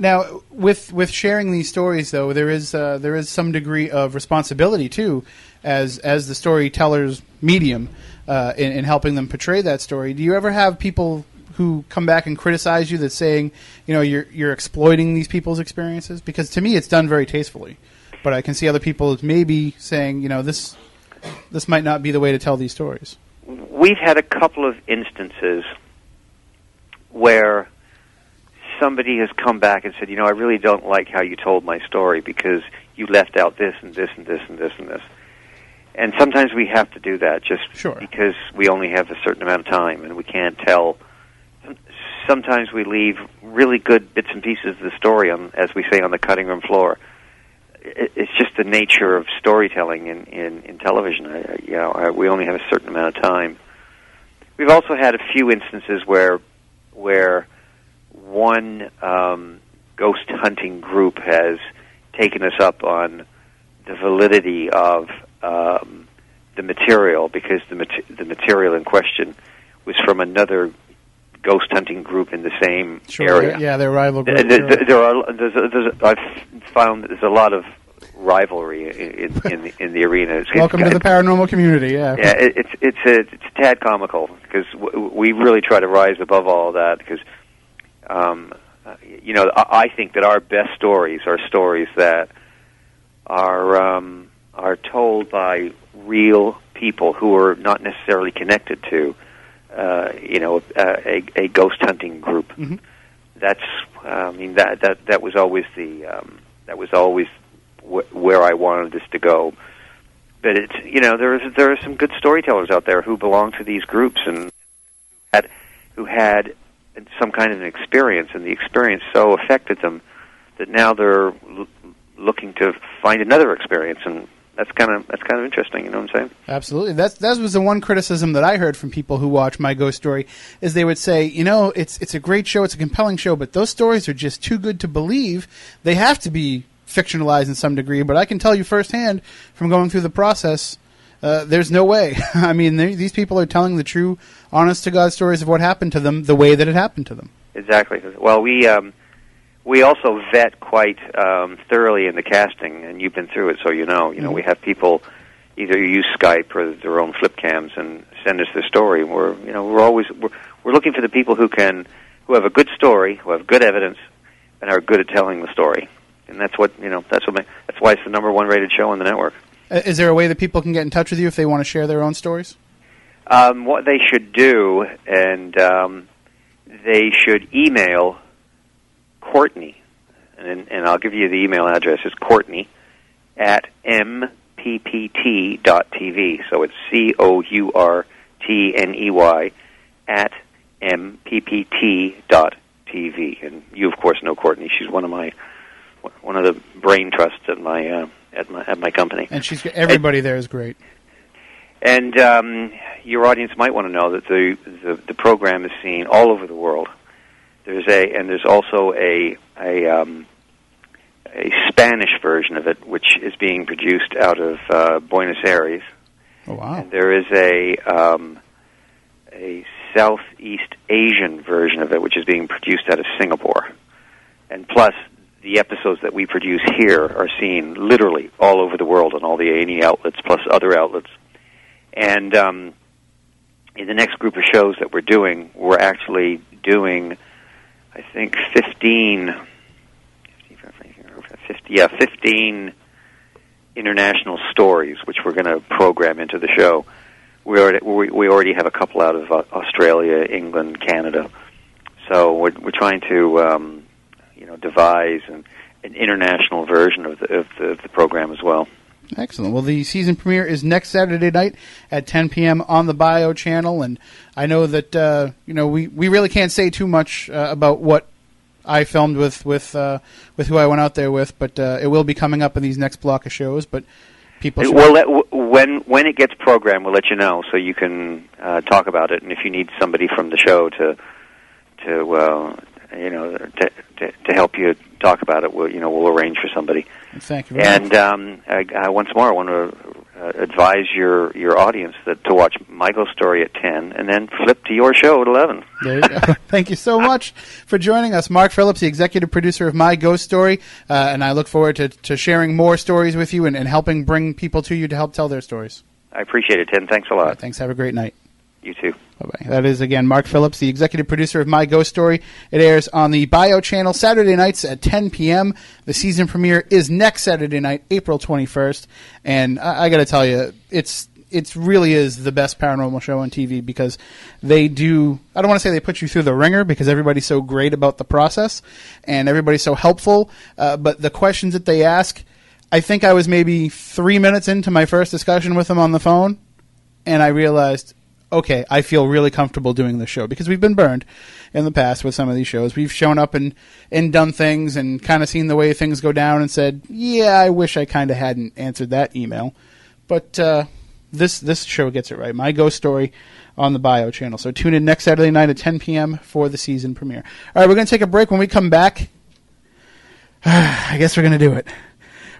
Now, with with sharing these stories, though, there is uh, there is some degree of responsibility too, as as the storyteller's medium, uh, in, in helping them portray that story. Do you ever have people who come back and criticize you that saying, you know, you're you're exploiting these people's experiences? Because to me, it's done very tastefully, but I can see other people maybe saying, you know, this this might not be the way to tell these stories. We've had a couple of instances where somebody has come back and said, you know, I really don't like how you told my story because you left out this and this and this and this and this. And sometimes we have to do that just because we only have a certain amount of time and we can't tell. Sometimes we leave really good bits and pieces of the story on, as we say, on the cutting room floor. It's just the nature of storytelling in in, in television. I- you know, I, we only have a certain amount of time. We've also had a few instances where where one um, ghost hunting group has taken us up on the validity of um, the material because the mat- the material in question was from another ghost hunting group in the same area. Yeah, they're rival groups. th- th- there are there's, a- there's a, I've found that there's a lot of rivalry in in, the, in the arena. It's, Welcome to it's, the paranormal community. Yeah. yeah, it, it's it's a, it's a tad comical because w- we really try to rise above all that because, um, you know, I, I think that our best stories are stories that are um, are told by real people who are not necessarily connected to, uh, you know, a, a ghost hunting group. Mhm. That's, uh, I mean, that that that was always the um, that was always wh- where I wanted this to go but it's you know there is there are some good storytellers out there who belong to these groups and had who had some kind of an experience and the experience so affected them that now they're l- looking to find another experience and that's kind of that's kind of interesting you know what I'm saying Absolutely. That's that was the one criticism that I heard from people who watch My Ghost Story is they would say, you know, it's it's a great show, it's a compelling show, but those stories are just too good to believe. They have to be fictionalized in some degree. But I can tell you firsthand from going through the process, uh, there's no way. [laughs] I mean, they- these people are telling the true, honest to God stories of what happened to them, the way that it happened to them. Exactly. Well, we um, we also vet quite um, thoroughly in the casting, and you've been through it, so you know. You know, we have people either use Skype or their own flip cams and send us their story. We're you know we're always we're, we're looking for the people who can who have a good story, who have good evidence, and are good at telling the story. And that's what you know. That's what ma- that's why it's the number one rated show on the network. Uh, Is there a way that people can get in touch with you if they want to share their own stories? Um, what they should do, and um, they should email Courtney, and, and I'll give you the email address. It's Courtney at mppt.tv. So it's C O U R T N E Y at mppt.tv. And you, of course, know Courtney. She's one of my one of the brain trusts at my uh, at my at my company. And she's everybody there is great. And um, your audience might want to know that the, the the program is seen all over the world. There's a and there's also a a um, a Spanish version of it, which is being produced out of uh, Buenos Aires. Oh wow! And there is a um, a Southeast Asian version of it, which is being produced out of Singapore. And plus, the episodes that we produce here are seen literally all over the world on all the A&E outlets, plus other outlets. And um, in the next group of shows that we're doing, we're actually doing, I think, 15, 50, yeah, 15 international stories, which we're going to program into the show. We already we, we already have a couple out of uh, Australia, England, Canada. So we're we're trying to um, you know devise an, an international version of the, of the of the program as well. Excellent. Well, the season premiere is next Saturday night at 10 p.m. on the Bio channel, and I know that uh, you know we, we really can't say too much uh, about what I filmed with with uh, with who I went out there with, but uh, it will be coming up in these next block of shows. But people, We'll let, when when it gets programmed, we'll let you know so you can uh, talk about it. And if you need somebody from the show to to uh, you know to, to to help you talk about it, we'll you know we'll arrange for somebody. thank you. Very much. And um, I, I, once more, I want to uh, advise your your audience that to watch My Ghost Story at ten, and then flip to your show at eleven. There you go. [laughs] Thank you so much for joining us, Mark Phillips, the executive producer of My Ghost Story, uh, and I look forward to, to sharing more stories with you and, and helping bring people to you to help tell their stories. I appreciate it, Tim. Thanks a lot. Thanks. Have a great night. You too. Bye bye. That is again Mark Phillips, the executive producer of My Ghost Story. It airs on the Bio channel Saturday nights at 10 p.m. The season premiere is next Saturday night, April 21st, and I, I got to tell you, it's it really is the best paranormal show on TV because they do. I don't want to say they put you through the ringer because everybody's so great about the process and everybody's so helpful, uh, but the questions that they ask. I think I was maybe three minutes into my first discussion with them on the phone, and I realized, okay, I feel really comfortable doing this show because we've been burned in the past with some of these shows. We've shown up and, and done things and kind of seen the way things go down and said, yeah, I wish I kind of hadn't answered that email. But uh, this this show gets it right. My Ghost Story on the Bio channel. So tune in next Saturday night at 10 p.m. for the season premiere. All right, we're going to take a break. When we come back, [sighs] I guess we're going to do it.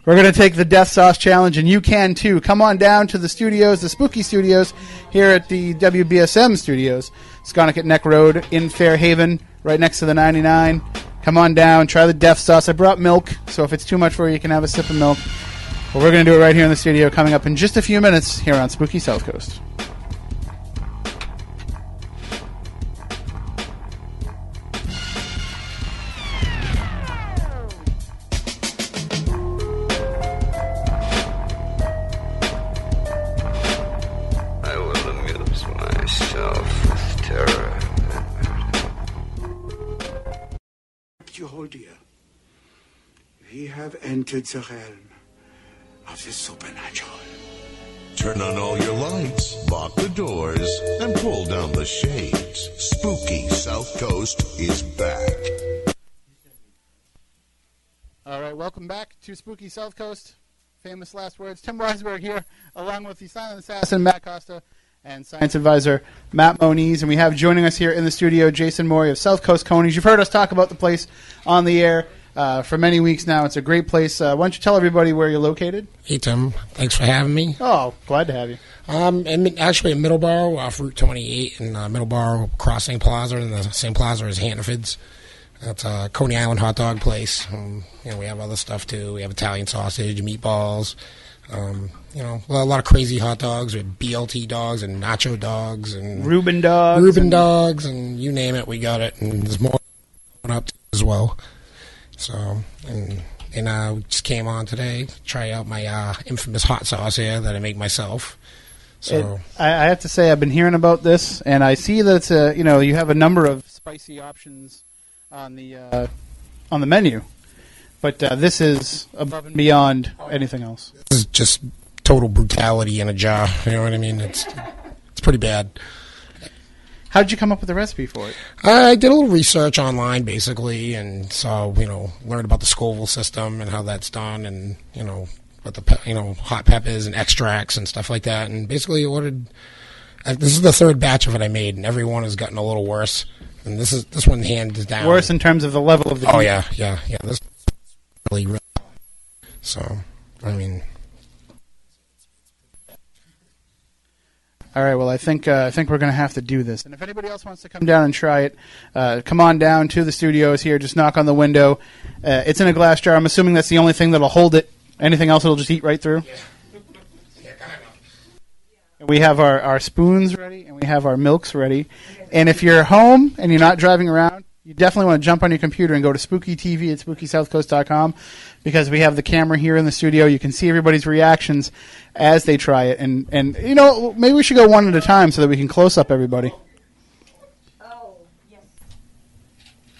We're going to take the Death Sauce Challenge, and you can too. Come on down to the studios, the Spooky Studios, here at the WBSM Studios, Sconticut Neck Road in Fairhaven, right next to the 99. Come on down, try the Death Sauce. I brought milk, so if it's too much for you, you can have a sip of milk. But we're going to do it right here in the studio, coming up in just a few minutes here on Spooky South Coast. We have entered the realm of the supernatural. Turn on all your lights, lock the doors, and pull down the shades. Spooky South Coast is back. All right, welcome back to Spooky South Coast. Famous last words. Tim Weisberg here, along with the silent assassin Matt Costa and science advisor Matt Moniz. And we have joining us here in the studio Jason Morey of South Coast Coneys. You've heard us talk about the place on the air uh, for many weeks now. It's a great place. Uh, why don't you tell everybody where you're located? Hey Tim, thanks for having me. Oh, glad to have you. Um, in, actually in Middleborough, off Route 28 in uh, Middleborough, across St. Plaza, and the same plaza as Hannaford's. That's a Coney Island hot dog place. Um, you know, we have other stuff too. We have Italian sausage, meatballs. Um, you know, a lot of crazy hot dogs with BLT dogs and nacho dogs and Reuben dogs. Reuben and- dogs, and you name it, we got it. And there's more up as well. So, and and uh, just came on today to try out my uh, infamous hot sauce here that I make myself. So, It- I, I have to say, I've been hearing about this, and I see that it's a, you know you have a number of spicy options on the uh, on the menu, but uh, this is above and beyond anything else. this is just total brutality in a jar. You know what I mean? It's it's pretty bad. How did you come up with the recipe for it? I did a little research online, basically, and saw you know learned about the Scoville system and how that's done, and you know what the you know hot peppers and extracts and stuff like that, and basically ordered. Uh, this is the third batch of it I made, and every one has gotten a little worse. And this is this one hands down Worse in terms of the level of the. Oh heat. yeah, yeah, yeah. This is really, really. So I mean, All right. Well, I think uh, I think we're going to have to do this. And if anybody else wants to come down and try it, uh, come on down to the studios here. Just knock on the window. Uh, it's in a glass jar. I'm assuming that's the only thing that'll hold it. Anything else, it'll just eat right through. We have our, our spoons ready and we have our milks ready. And if you're home and you're not driving around, you definitely want to jump on your computer and go to Spooky TV at SpookySouthCoast.com because we have the camera here in the studio. You can see everybody's reactions as they try it, and and you know maybe we should go one at a time so that we can close up everybody. Oh yes.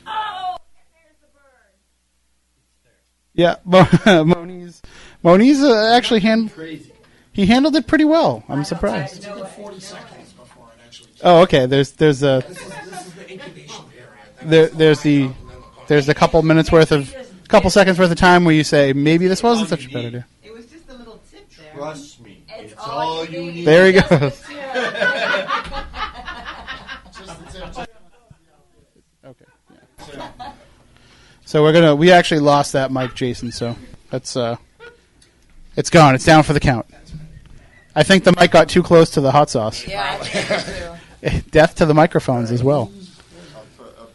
Oh, the. Yeah, [laughs] Moniz. Moniz uh, actually hand, he handled it pretty well. I'm surprised. Oh, okay. There's there's a there, there's the there's a couple minutes worth of couple seconds worth of time where you say maybe this wasn't such a bad idea. It was just a little tip there. Trust me, it's, all you need. There he goes. Okay. Yeah. So we're gonna we actually lost that mic, Jason. So that's uh, it's gone. It's down for the count. I think the mic got too close to the hot sauce. Yeah, I think so. [laughs] Death to the microphones as well.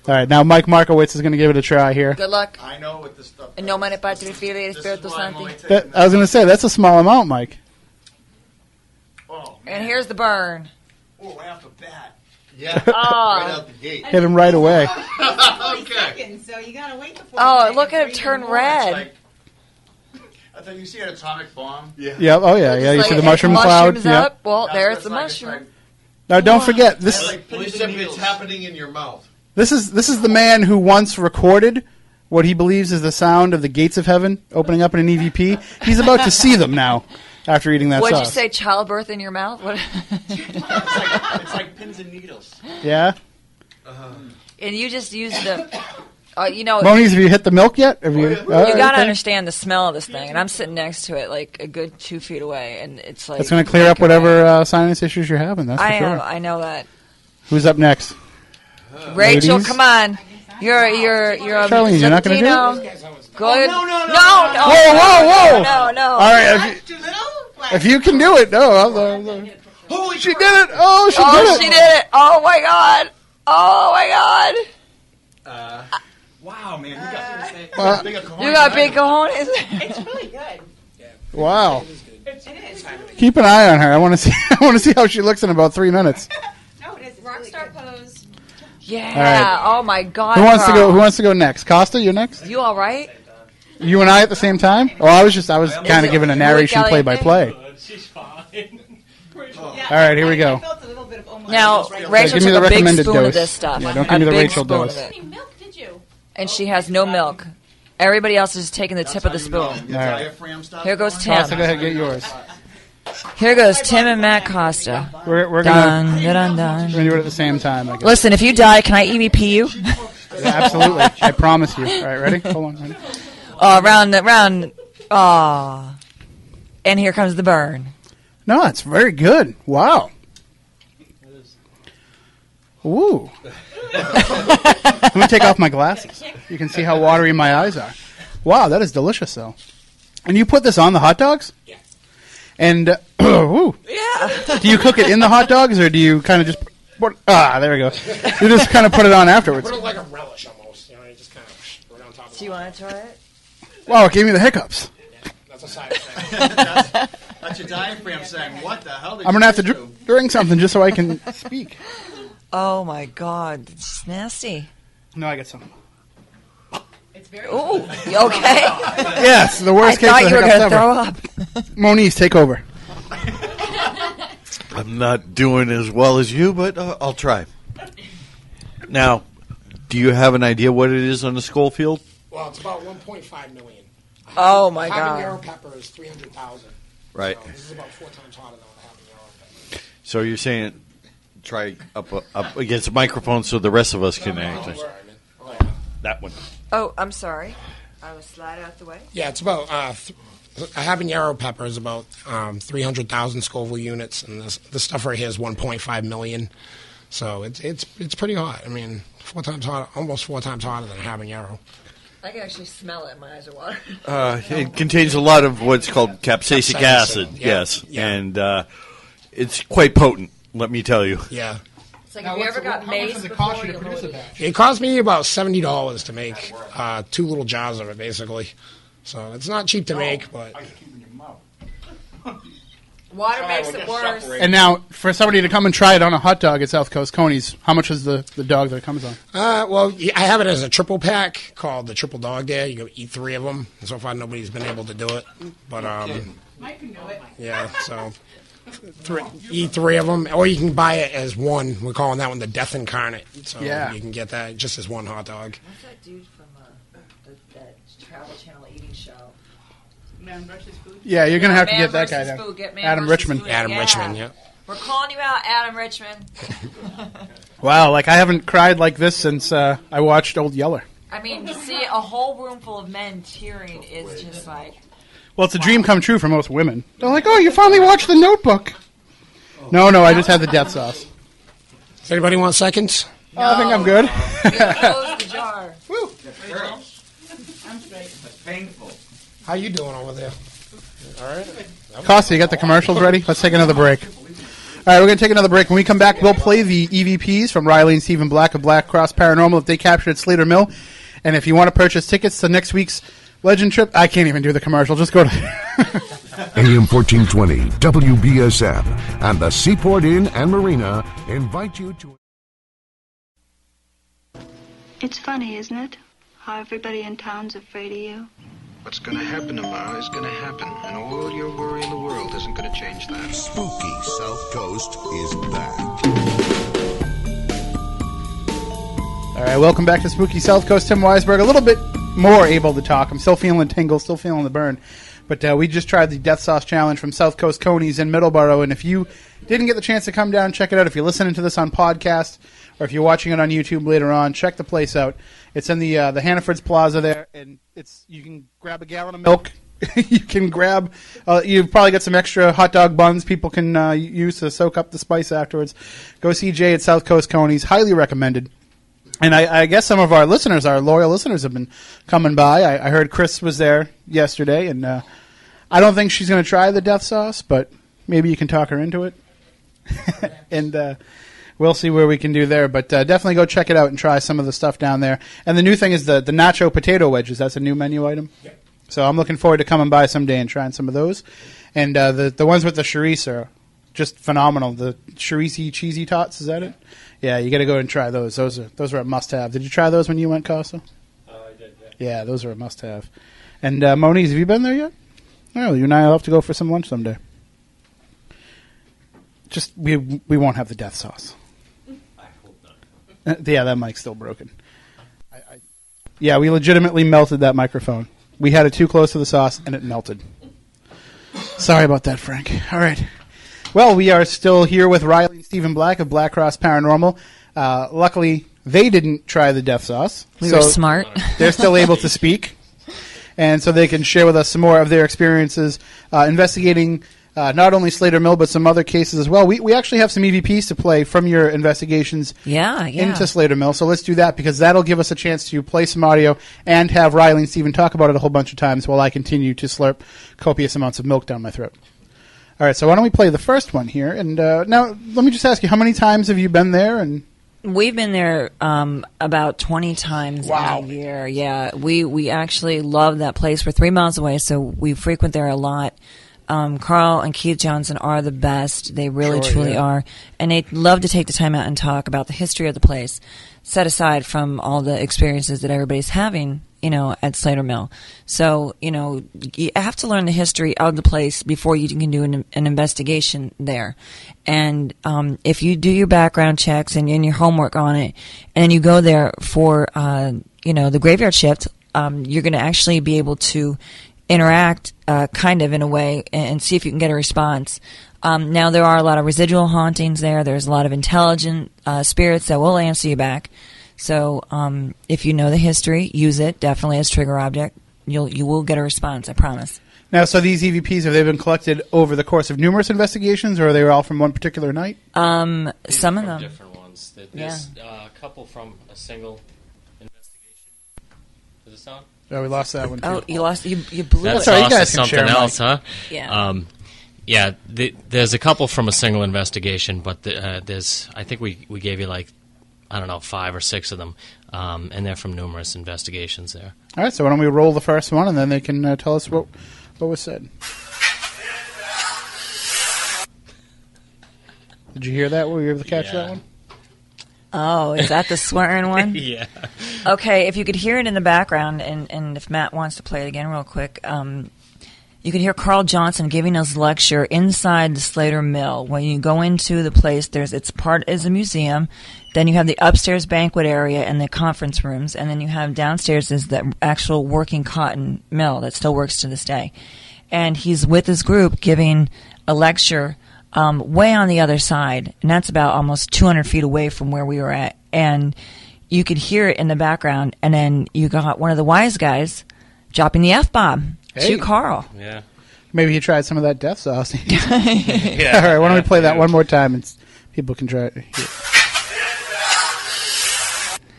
All right, now Mike Markowitz is going to give it a try here. Good luck. I know what this stuff. En nomine Patri Filii et Spiritus Sancti. That, I was going to say that's a small amount, Mike. Oh, And here's the burn. Oh, right off the bat. Yeah. Oh. [laughs] right out the gate. Hit him right away. [laughs] okay. So you gotta wait the Oh, look at it turn red. I thought you see an atomic bomb. Yeah. Yep. Oh yeah. Yeah. You Like, see the mushroom cloud. mushrooms Yep. Well, That's there's the it's like. mushroom. Now don't forget this. Except it's happening in your mouth. This is this is the man who once recorded what he believes is the sound of the gates of heaven opening up in an EVP. He's about to see them now after eating that What'd you say? Childbirth in your mouth? What? [laughs] It's like pins and needles. Yeah. and you just used the. Uh, you know, Moniz, have you hit the milk yet? Have you? you All right, gotta okay. understand the smell of this thing, and I'm sitting next to it like a good two feet away, and it's like That's going to clear up whatever uh, sinus issues you're having. That's for I sure. know, I know that. Who's up next? Rachel, Ladies? come on, you're you're you're a Charlene, you're not gonna do it? Latino. Go ahead. no, no, no, no, no, Whoa, whoa, whoa! no, no. All right, if you, if you can do it, no. I'll, I'll, I'll- Holy she did it! Oh, she oh, did it! Oh she did it! Oh my god! Oh my god! Uh, wow, man, you got, Well, big a You got big cojones. It's really good. Wow. It is. Keep an eye on her. I want to see. [laughs] I want to see how she looks in about three minutes. No, it is. Rockstar pose. Yeah. All right. Oh my god. Who wants to go? Who wants to go next? Costa, you're next. You all right? You and I at the same time? Oh, I was just. I was kind of giving a narration, play by play. Oh, she's fine. [laughs] Oh. All right, here we go. Now, Rachel give me took the a big recommended spoon dose. of this stuff. Yeah, don't a give me the Rachel spoon dose. Of it. And she has no milk. Everybody else is taking the tip of the spoon. All right. Diaphragm stuff. Here goes Tim. Costa, go ahead, and get yours. Here goes Tim and Matt Costa. We're, we're Dun, gonna, dun, dun. we're gonna do it at the same time. I guess. Listen, if you die, can I EVP you? Yeah, absolutely. I promise you. All right, ready? Hold on. Ready? Oh, round, round. Aw. And here comes the burn. No, it's very good. Wow. Ooh. Let me take off my glasses. You can see how watery my eyes are. Wow, that is delicious, though. And you put this on the hot dogs? Yes. And uh, [clears throat] ooh, Yeah. do you cook it in the hot dogs, or do you kind of just put, ah? There we go. You just kind of put it on afterwards. Put it like a relish almost. You know, you just kind of put it on top of it. Do you want to try it? Wow, it gave me the hiccups. That's a side effect. that's, [laughs] that's your diaphragm saying, "What the hell?" Did I'm you gonna have to just dr- do?" drink something just so I can [laughs] speak. Oh my god, it's nasty. No, I got some. Ooh, you okay? [laughs] Yes, the worst I case thought you were hiccups gonna ever. throw up. [laughs] Moniz, take over. [laughs] I'm not doing as well as you, but uh, I'll try. Now, do you have an idea what it is on the Scoville? well, it's about 1.5 million. Oh my habanero god. pepper is 300,000. Right. So this is about four times hotter than a habanero pepper. So you're saying try up uh, up against the microphone so the rest of us can actually. That one. Oh, I'm sorry. I was slide out the way. Yeah, it's about uh, th- a habanero pepper is about um, 300,000 Scoville units, and this this stuff right here is 1.5 million. So it's it's it's pretty hot. I mean, four times hot, almost four times hotter than a habanero. I can actually smell it. My eyes are watering. [laughs] Uh, it contains a lot of what's called capsaicic Capsaicin, acid. yeah, Yes, yeah. and uh, it's quite potent. Let me tell you. Yeah. It's like, have you ever got mace before you load it? It cost me about seventy dollars to make uh, two little jars of it, basically. So it's not cheap to make, but [laughs] Water makes it worse. And now, for somebody to come and try it on a hot dog at South Coast Coneys, how much is the, the dog that it comes on? uh, well, I have it as a triple pack called the Triple Dog Day. You go eat three of them. So far, nobody's been able to do it, but um, Mike can do it. yeah. So [laughs] three, eat three of them, or you can buy it as one. We're calling that one the Death Incarnate. So Yeah. you can get that just as one hot dog. What's that dude from uh, the, that Travel Channel eating show. Man versus food. Yeah, you're gonna have to Man get that guy versus down. food. Get man Adam versus Richman. food. Yeah. We're calling you out, Adam Richman. [laughs] Wow, like I haven't cried like this since uh, I watched Old Yeller. I mean, to see a whole room full of men cheering is just like. Well, it's a dream come true for most women. They're like, "Oh, you finally watched The Notebook." No, no, I just had the death sauce. Does anybody want seconds? Oh, I think I'm good. Close the jar. Woo. I'm straight. That's painful. How you doing over there? All right. Costa, you got the commercials ready? Let's take another break. All right, we're going to take another break. When we come back, we'll play the EVPs from Ryleigh and Stephen Black of Black Cross Paranormal if they captured at Slater Mill. And if you want to purchase tickets to next week's Legend Trip, I can't even do the commercial. Just go to. [laughs] AM 1420, WBSM, and the Seaport Inn and Marina invite you to. It's funny, isn't it? How everybody in town's afraid of you. What's going to happen tomorrow is going to happen, and all your worry in the world isn't going to change that. Spooky South Coast is back. All right, welcome back to Spooky South Coast. Tim Weisberg, a little bit more able to talk. I'm still feeling tingle, still feeling the burn. But uh, we just tried the Death Sauce Challenge from South Coast Coneys in Middleborough, and if you didn't get the chance to come down check it out, if you're listening to this on podcast or if you're watching it on YouTube later on, check the place out. It's in the uh, the Hannaford's Plaza there, and it's you can grab a gallon of milk. [laughs] you can grab. Uh, you've probably got some extra hot dog buns people can uh, use to soak up the spice afterwards. Go see Jay at South Coast Coneys. Highly recommended. And I, I guess some of our listeners, our loyal listeners, have been coming by. I, I heard Chris was there yesterday, and uh, I don't think she's going to try the death sauce, but maybe you can talk her into it. [laughs] and uh, we'll see where we can do there. But uh, definitely go check it out and try some of the stuff down there. And the new thing is the the nacho potato wedges. That's a new menu item. So I'm looking forward to coming by someday and trying some of those. And uh, the the ones with the chorizo are just phenomenal. The chorizo cheesy tots, is that it? Yeah, you got to go and try those. Those are those are a must have. Did you try those when you went, Costa? Oh, I did. Yeah, those are a must have. And uh, Moniz, have you been there yet? No, you and I will have to go for some lunch someday. Just we we won't have the death sauce. I hope not. Uh, yeah, that mic's still broken. I, I, yeah, we legitimately melted that microphone. We had it too close to the sauce, and it melted. Sorry about that, Frank. All right. Well, we are still here with Ryleigh and Stephen Black of Black Cross Paranormal. Uh, luckily, they didn't try the death sauce. We were smart. [laughs] They're still able to speak, and so they can share with us some more of their experiences uh, investigating uh, not only Slater Mill but some other cases as well. We we actually have some EVPs to play from your investigations. Yeah, yeah. Into Slater Mill, so let's do that because that'll give us a chance to play some audio and have Ryleigh and Stephen talk about it a whole bunch of times while I continue to slurp copious amounts of milk down my throat. All right, so why don't we play the first one here? And uh, now, let me just ask you, how many times have you been there? And We've been there um, about twenty times Wow. a year. Yeah, we we actually love that place. We're three miles away, so we frequent there a lot. Um, Carl and Keith Johnson are the best. They really, Sure, truly yeah. are, and they love to take the time out and talk about the history of the place, set aside from all the experiences that everybody's having. You know, at Slater Mill. So, you know, you have to learn the history of the place before you can do an, an investigation there. And um, if you do your background checks and, and your homework on it, and you go there for, uh, you know, the graveyard shift, um, you're going to actually be able to interact uh, kind of in a way and, see if you can get a response. Um, now, there are a lot of residual hauntings there. There's a lot of intelligent uh, spirits that will answer you back. So, um, if you know the history, use it definitely as trigger object. You'll you will get a response. I promise. now, so these EVPs have they been collected over the course of numerous investigations, or are they all from one particular night? Um, some of From them. different ones. There- There's uh, a couple from a single investigation. Does it sound? Oh, we lost that one. Too. Oh, you lost. You you blew That's it. Sorry, you also guys can something share else, mine. huh? Yeah. Um, yeah. The, there's a couple from a single investigation, but the, uh, there's I think we we gave you like I don't know five or six of them, um, and they're from numerous investigations there. All right, so why don't we roll the first one, and then they can uh, tell us what what was said. Did you hear that? Were you able to catch that one? Oh, is that the swearing [laughs] one? Yeah. Okay, if you could hear it in the background, and, and if Matt wants to play it again real quick, um, you can hear Carl Johnson giving his lecture inside the Slater Mill. When you go into the place, there's it's part is a museum. Then you have the upstairs banquet area and the conference rooms, and then you have downstairs is the actual working cotton mill that still works to this day. And he's with his group giving a lecture um, way on the other side, and that's about almost 200 feet away from where we were at. And you could hear it in the background, and then you got one of the wise guys dropping the f bomb Hey. to Carl. Yeah. Maybe he tried some of that death sauce. [laughs] [laughs] Yeah. All right, why don't we play that one more time and s- people can try it.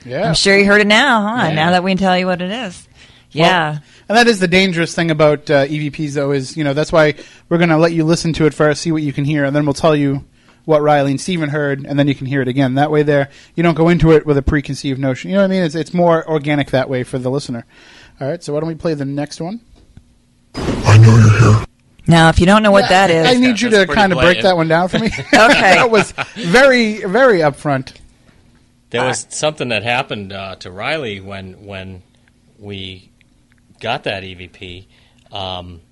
Yeah. I'm sure you heard it now, huh? Yeah. Now that we can tell you what it is. Well, Yeah. and that is the dangerous thing about uh, EVPs, though, is you know that's why we're going to let you listen to it first, see what you can hear, and then we'll tell you what Ryleigh and Stephen heard, and then you can hear it again. That way, there you don't go into it with a preconceived notion. You know what I mean? It's it's more organic that way for the listener. All right, so why don't we play the next one? Now, if you don't know what that is, I need you to kind of break that one down for me. [laughs] Okay. that was very very upfront. There was something that happened uh, to Ryleigh when when we got that EVP. Um,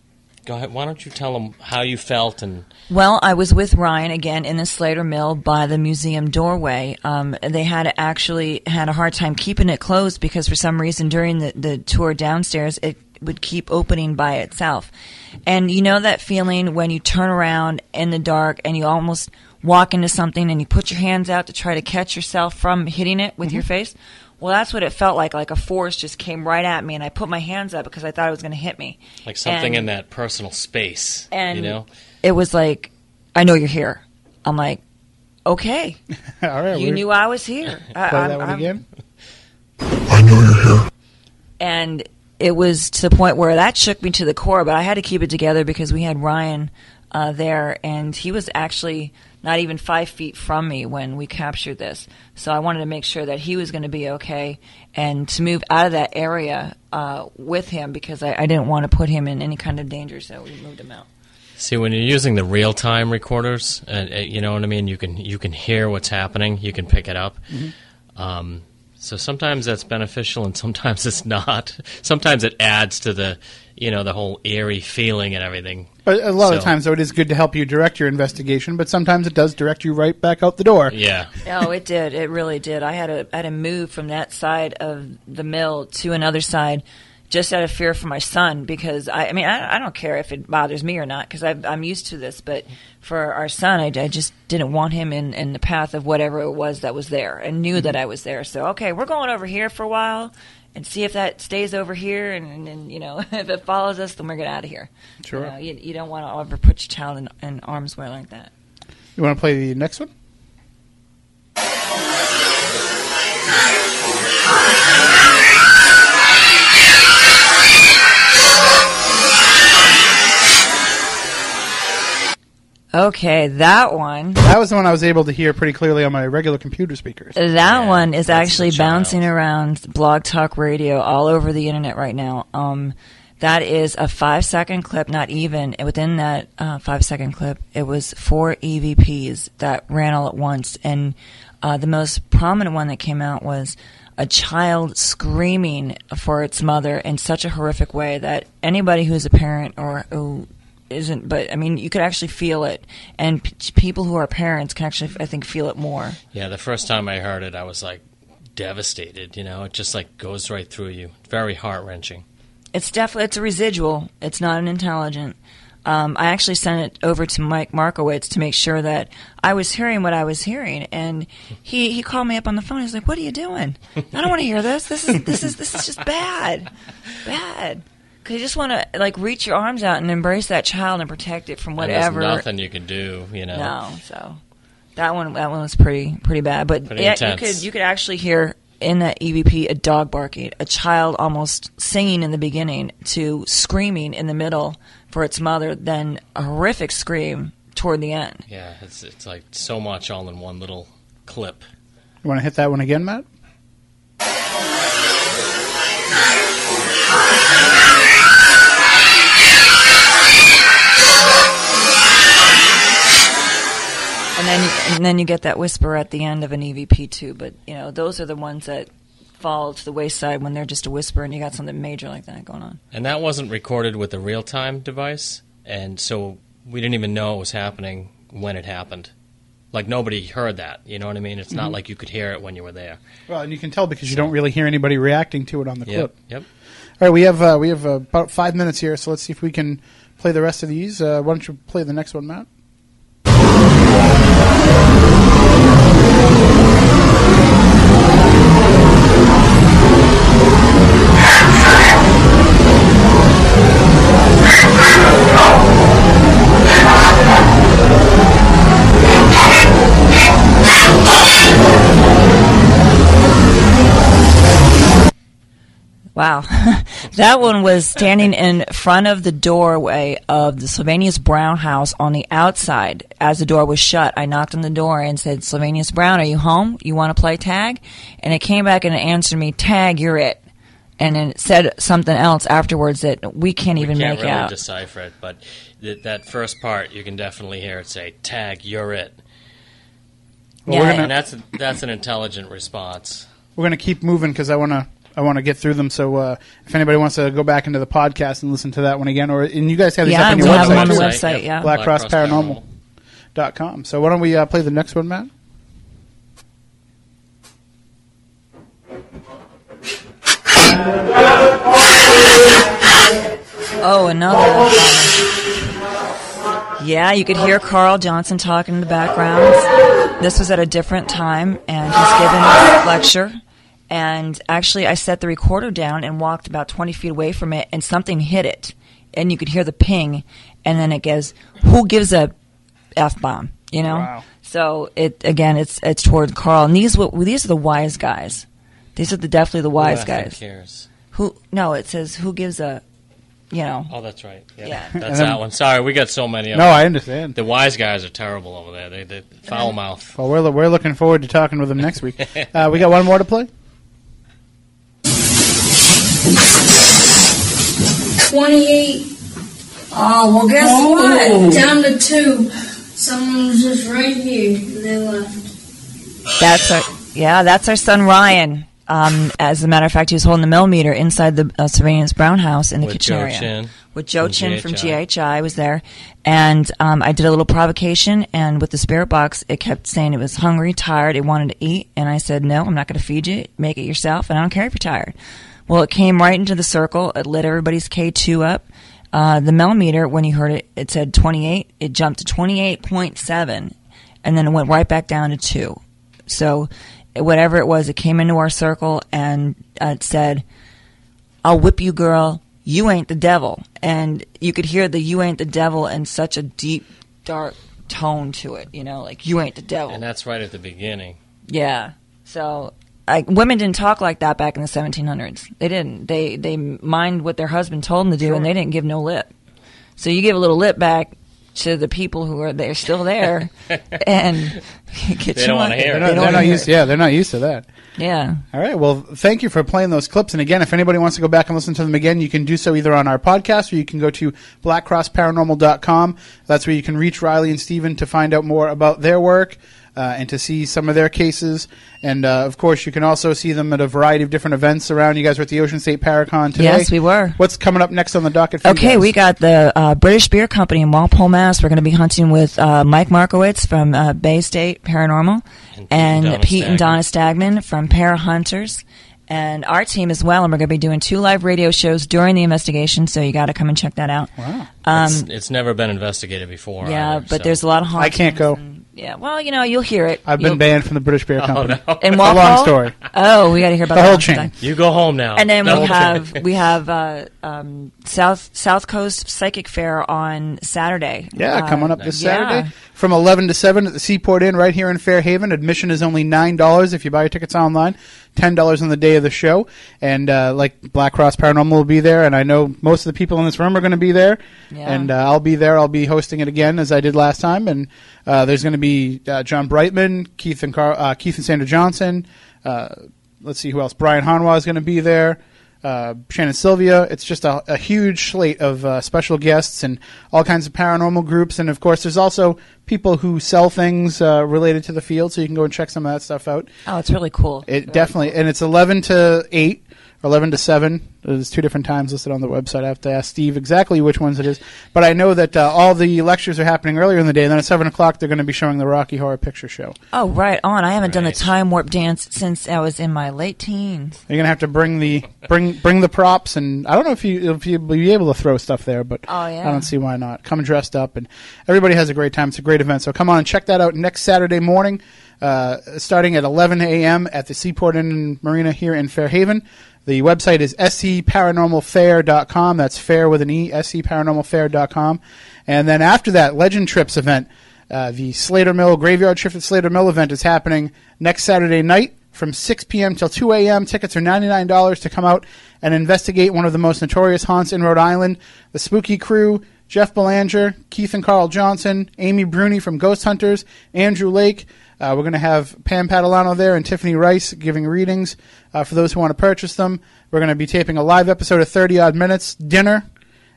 go ahead. Why don't you tell them how you felt and Well, I was with Ryan again in the Slater Mill by the museum doorway. Um, they had actually had a hard time keeping it closed because for some reason during the, the tour downstairs it would keep opening by itself. And you know that feeling when you turn around in the dark and you almost walk into something and you put your hands out to try to catch yourself from hitting it with your mm-hmm. face? Well, that's what it felt like. Like a force just came right at me, and I put my hands up because I thought it was going to hit me. like something And- in that personal space? and you know, it was like, I know you're here. I'm like, okay. [laughs] All right, you knew I was here. [laughs] I, Play I'm- that one I'm- again. And it was to the point where that shook me to the core, but I had to keep it together because we had Ryan uh, there, and he was actually not even five feet from me when we captured this. So I wanted to make sure that he was going to be okay and to move out of that area uh, with him because I, I didn't want to put him in any kind of danger, so we moved him out. See, when you're using the real time recorders, uh, you know what I mean, you can you can hear what's happening, you can pick it up. Mhm. Um, so sometimes that's beneficial, and sometimes it's not. Sometimes it adds to the you know the whole eerie feeling and everything. But a lot of times, though, it is good to help you direct your investigation, but sometimes it does direct you right back out the door. Yeah. oh, it did. It really did. I had to I had to move from that side of the mill to another side, just out of fear for my son. Because I, I mean, I, I don't care if it bothers me or not, because I'm used to this. But for our son, I, I just didn't want him in in the path of whatever it was that was there, and knew that mm-hmm. I was there. So okay, we're going over here for a while. And see if that stays over here, and, and you know [laughs] if it follows us, then we're get out of here. Sure. You, know, you, you don't want to ever put your child in, in arm's way like that. You want to play the next one? Okay, that one. That was the one I was able to hear pretty clearly on my regular computer speakers. That one is actually bouncing around Blog Talk Radio all over the internet right now. Um, that is a five second clip, not even. Within that uh, five second clip, it was four EVPs that ran all at once. And uh, the most prominent one that came out was a child screaming for its mother in such a horrific way that anybody who's a parent or who isn't, but I mean, you could actually feel it. And p- people who are parents can actually, I think, feel it more. Yeah, the first time I heard it, I was like devastated. You know, it just like goes right through you. Very heart wrenching. It's definitely it's a residual. It's not an intelligent. Um, I actually sent it over to Mike Markowitz to make sure that I was hearing what I was hearing, and he, he called me up on the phone. He's like, "What are you doing? I don't want to hear this. This is this is this is just bad, bad." Because you just want to like reach your arms out and embrace that child and protect it from And whatever. there's nothing you can do. You know. No, so that one that one was pretty pretty bad. But Pretty yeah, you could you could actually hear in that EVP a dog barking, a child almost singing in the beginning to screaming in the middle for its mother, then a horrific scream toward the end. Yeah, it's it's like so much all in one little clip. You want to hit that one again, Matt? And then and then you get that whisper at the end of an EVP too. But you know those are the ones that fall to the wayside when they're just a whisper and you got something major like that going on. And that wasn't recorded with a real time device, and so we didn't even know it was happening when it happened. Like nobody heard that. You know what I mean? It's not Mhm. like you could hear it when you were there. Well, and you can tell because you don't really hear anybody reacting to it on the Yep, clip. yep. All right, we have uh, we have uh, about five minutes here, so let's see if we can play the rest of these. Uh, why don't you play the next one, Matt? Wow. [laughs] that one was standing in front of the doorway of the Sylvanus Brown house on the outside. As the door was shut, I knocked on the door and said, Sylvanus Brown, are you home? You want to play tag? And it came back and it answered me, Tag, you're it. And then it said something else afterwards that we can't even we can't make really out. decipher it, but th- that first part you can definitely hear it say "tag, you're it." Well, we're gonna- and that's that's an intelligent response. We're going to keep moving because I want to I want to get through them. So uh, if anybody wants to go back into the podcast and listen to that one again, or and you guys have these Yeah, up on your we have website, on the website, yeah. Black Cross Paranormal. Dot com. So why don't we uh, play the next one, Matt? Oh, another. yeah, you could hear Carl Johnson talking in the background. This was at a different time, and he's giving a lecture. And actually, I set the recorder down and walked about 20 feet away from it, and something hit it. And you could hear the ping, and then it goes, Who gives a F bomb? You know? Wow. So, it again, it's it's toward Carl. And these, what- these are the wise guys. These are the definitely the wise Who the heck guys. cares? Who? No, it says who gives a, you know. Oh, that's right. Yeah, Yeah. that's then- that one. Sorry, we got so many. of No, them. I understand. The wise guys are terrible over there. They, they foul mouth. Well, we're we're looking forward to talking with them next week. [laughs] Uh, we got one more to play. 28. Oh, well, guess Oh. what? Down to two. Someone was just right here. and They left. That's our yeah, that's our son Ryan. Um, as a matter of fact, he was holding the Mel Meter inside the uh, Sylvanus Brown house in the With kitchen Joe area. Chin With Joe from Chin from GHI. GHI was there, and um, I did a little provocation. And with the spirit box, it kept saying it was hungry, tired, it wanted to eat, and I said, "No, I'm not going to feed you. Make it yourself, and I don't care if you're tired." Well, it came right into the circle. It lit everybody's K2 up. Uh, the Mel Meter, when you heard it, it said 28. It jumped to 28.7, and then it went right back down to 2. So, whatever it was, it came into our circle and uh, it said, I'll whip you, girl. You ain't the devil. And you could hear the you ain't the devil in such a deep, dark tone to it, you know, like you ain't the devil. And that's right at the beginning. Yeah. So I, women didn't talk like that back in the 1700s. They didn't. They they mind what their husband told them to do, and they didn't give no lip. So you give a little lip back to the people who are they're still there, [laughs] and [laughs] get They you don't on- wanna hear They're not, They they're not used. it. Yeah, they're not used to that. Yeah. All right. Well, thank you for playing those clips. And again, if anybody wants to go back and listen to them again, you can do so either on our podcast or you can go to blackcrossparanormal.com. That's where you can reach Ryleigh and Stephen to find out more about their work uh, and to see some of their cases. And uh, of course, you can also see them at a variety of different events around. You guys were at the Ocean State Paracon today. Yes, we were. What's coming up next on the docket for you Okay, guys? we got the uh, British Beer Company in Walpole, Mass. We're going to be hunting with uh, Mike Markowitz from uh, Bay State Paranormal and, Donna Pete and Donna Stagman from Para Hunters. And our team as well, and we're going to be doing two live radio shows during the investigation, so you got to come and check that out. Wow. Um, it's, it's never been investigated before. yeah, either, but so. there's a lot of I can't go. Yeah, well, you know, you'll hear it. I've been You'll- banned from the British Beer Company. Oh, no. in It's a Walpole. long story. Oh, we got to hear about The that whole sometime. chain. You go home now. And then No. we have we have uh, um, South South Coast Psychic Fair on Saturday. Yeah, Uh, coming up this yeah. Saturday from 11 to 7 at the Seaport Inn right here in Fairhaven. Admission is only $9 if you buy your tickets online, $10 on the day of the show. And uh, like Black Cross Paranormal will be there, and I know most of the people in this room are going to be there. Yeah. And uh, I'll be there. I'll be hosting it again as I did last time. And uh, there's going to be uh, John Brightman, Keith and Car- uh, Keith and Sandra Johnson. Uh, let's see who else. Brian Hanwa is going to be there. uh, Shannon Sylvia. It's just a, a huge slate of uh, special guests and all kinds of paranormal groups. And of course, there's also people who sell things uh, related to the field, so you can go and check some of that stuff out. Oh, it's really cool. It definitely, and it's 11 to 8 or 11 to 7. There's two different times listed on the website. I have to ask Steve exactly which ones it is. But I know that uh, all the lectures are happening earlier in the day, and then at 7 o'clock, they're going to be showing the Rocky Horror Picture Show. Oh, right on. I haven't done the time warp dance since I was in my late teens. You're gonna have to bring the bring bring the props, and I don't know if you if you'll be able to throw stuff there, but Oh, yeah. I don't see why not. Come dressed up, and everybody has a great time. It's a great event, so come on and check that out next Saturday morning, uh, starting at 11 a.m. at the Seaport Inn and Marina here in Fairhaven. The website is scparanormalfair.com. That's fair with an e, scparanormalfair.com. And then after that, Legend Trips event, uh, the Slater Mill Graveyard Shift at Slater Mill event is happening next Saturday night from 6 p.m. till 2 a.m. Tickets are $99 to come out and investigate one of the most notorious haunts in Rhode Island. The Spooky Crew, Jeff Belanger, Keith and Carl Johnson, Amy Bruni from Ghost Hunters, Andrew Lake. Uh, we're going to have Pam Patalano there and Tiffany Rice giving readings uh, for those who want to purchase them. We're going to be taping a live episode of 30 odd minutes, dinner,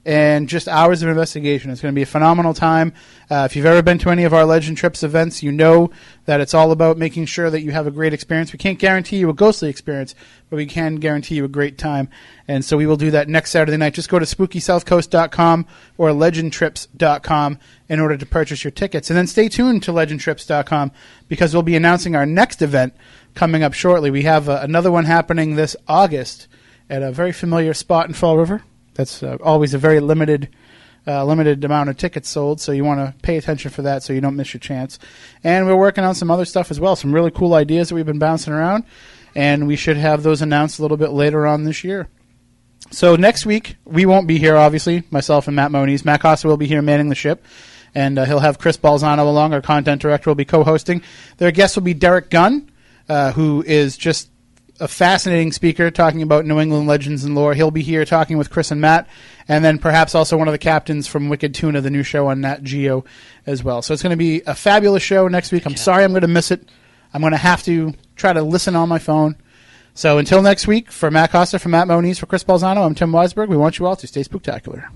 and just hours of investigation. It's going to be a phenomenal time. Uh, if you've ever been to any of our Legend Trips events, you know that it's all about making sure that you have a great experience. We can't guarantee you a ghostly experience, but we can guarantee you a great time. And so we will do that next Saturday night. Just go to spookysouthcoast.com or legendtrips.com in order to purchase your tickets. And then stay tuned to legendtrips.com because we'll be announcing our next event coming up shortly. We have uh, another one happening this August at a very familiar spot in Fall River. That's uh, always a very limited uh, limited amount of tickets sold, so you want to pay attention for that so you don't miss your chance. And we're working on some other stuff as well, some really cool ideas that we've been bouncing around, and we should have those announced a little bit later on this year. So next week we won't be here, obviously. Myself and Matt Moniz. Matt Costa will be here manning the ship, and uh, he'll have Chris Balzano along. Our content director will be co-hosting. Their guest will be Derek Gunn, uh, who is just a fascinating speaker talking about New England legends and lore. He'll be here talking with Chris and Matt, and then perhaps also one of the captains from Wicked Tuna, the new show on Nat Geo, as well. So it's going to be a fabulous show next week. I'm sorry I'm going to miss it. I'm going to have to try to listen on my phone. So until next week, for Matt Costa, for Matt Moniz, for Chris Balzano, I'm Tim Weisberg. We want you all to stay spectacular.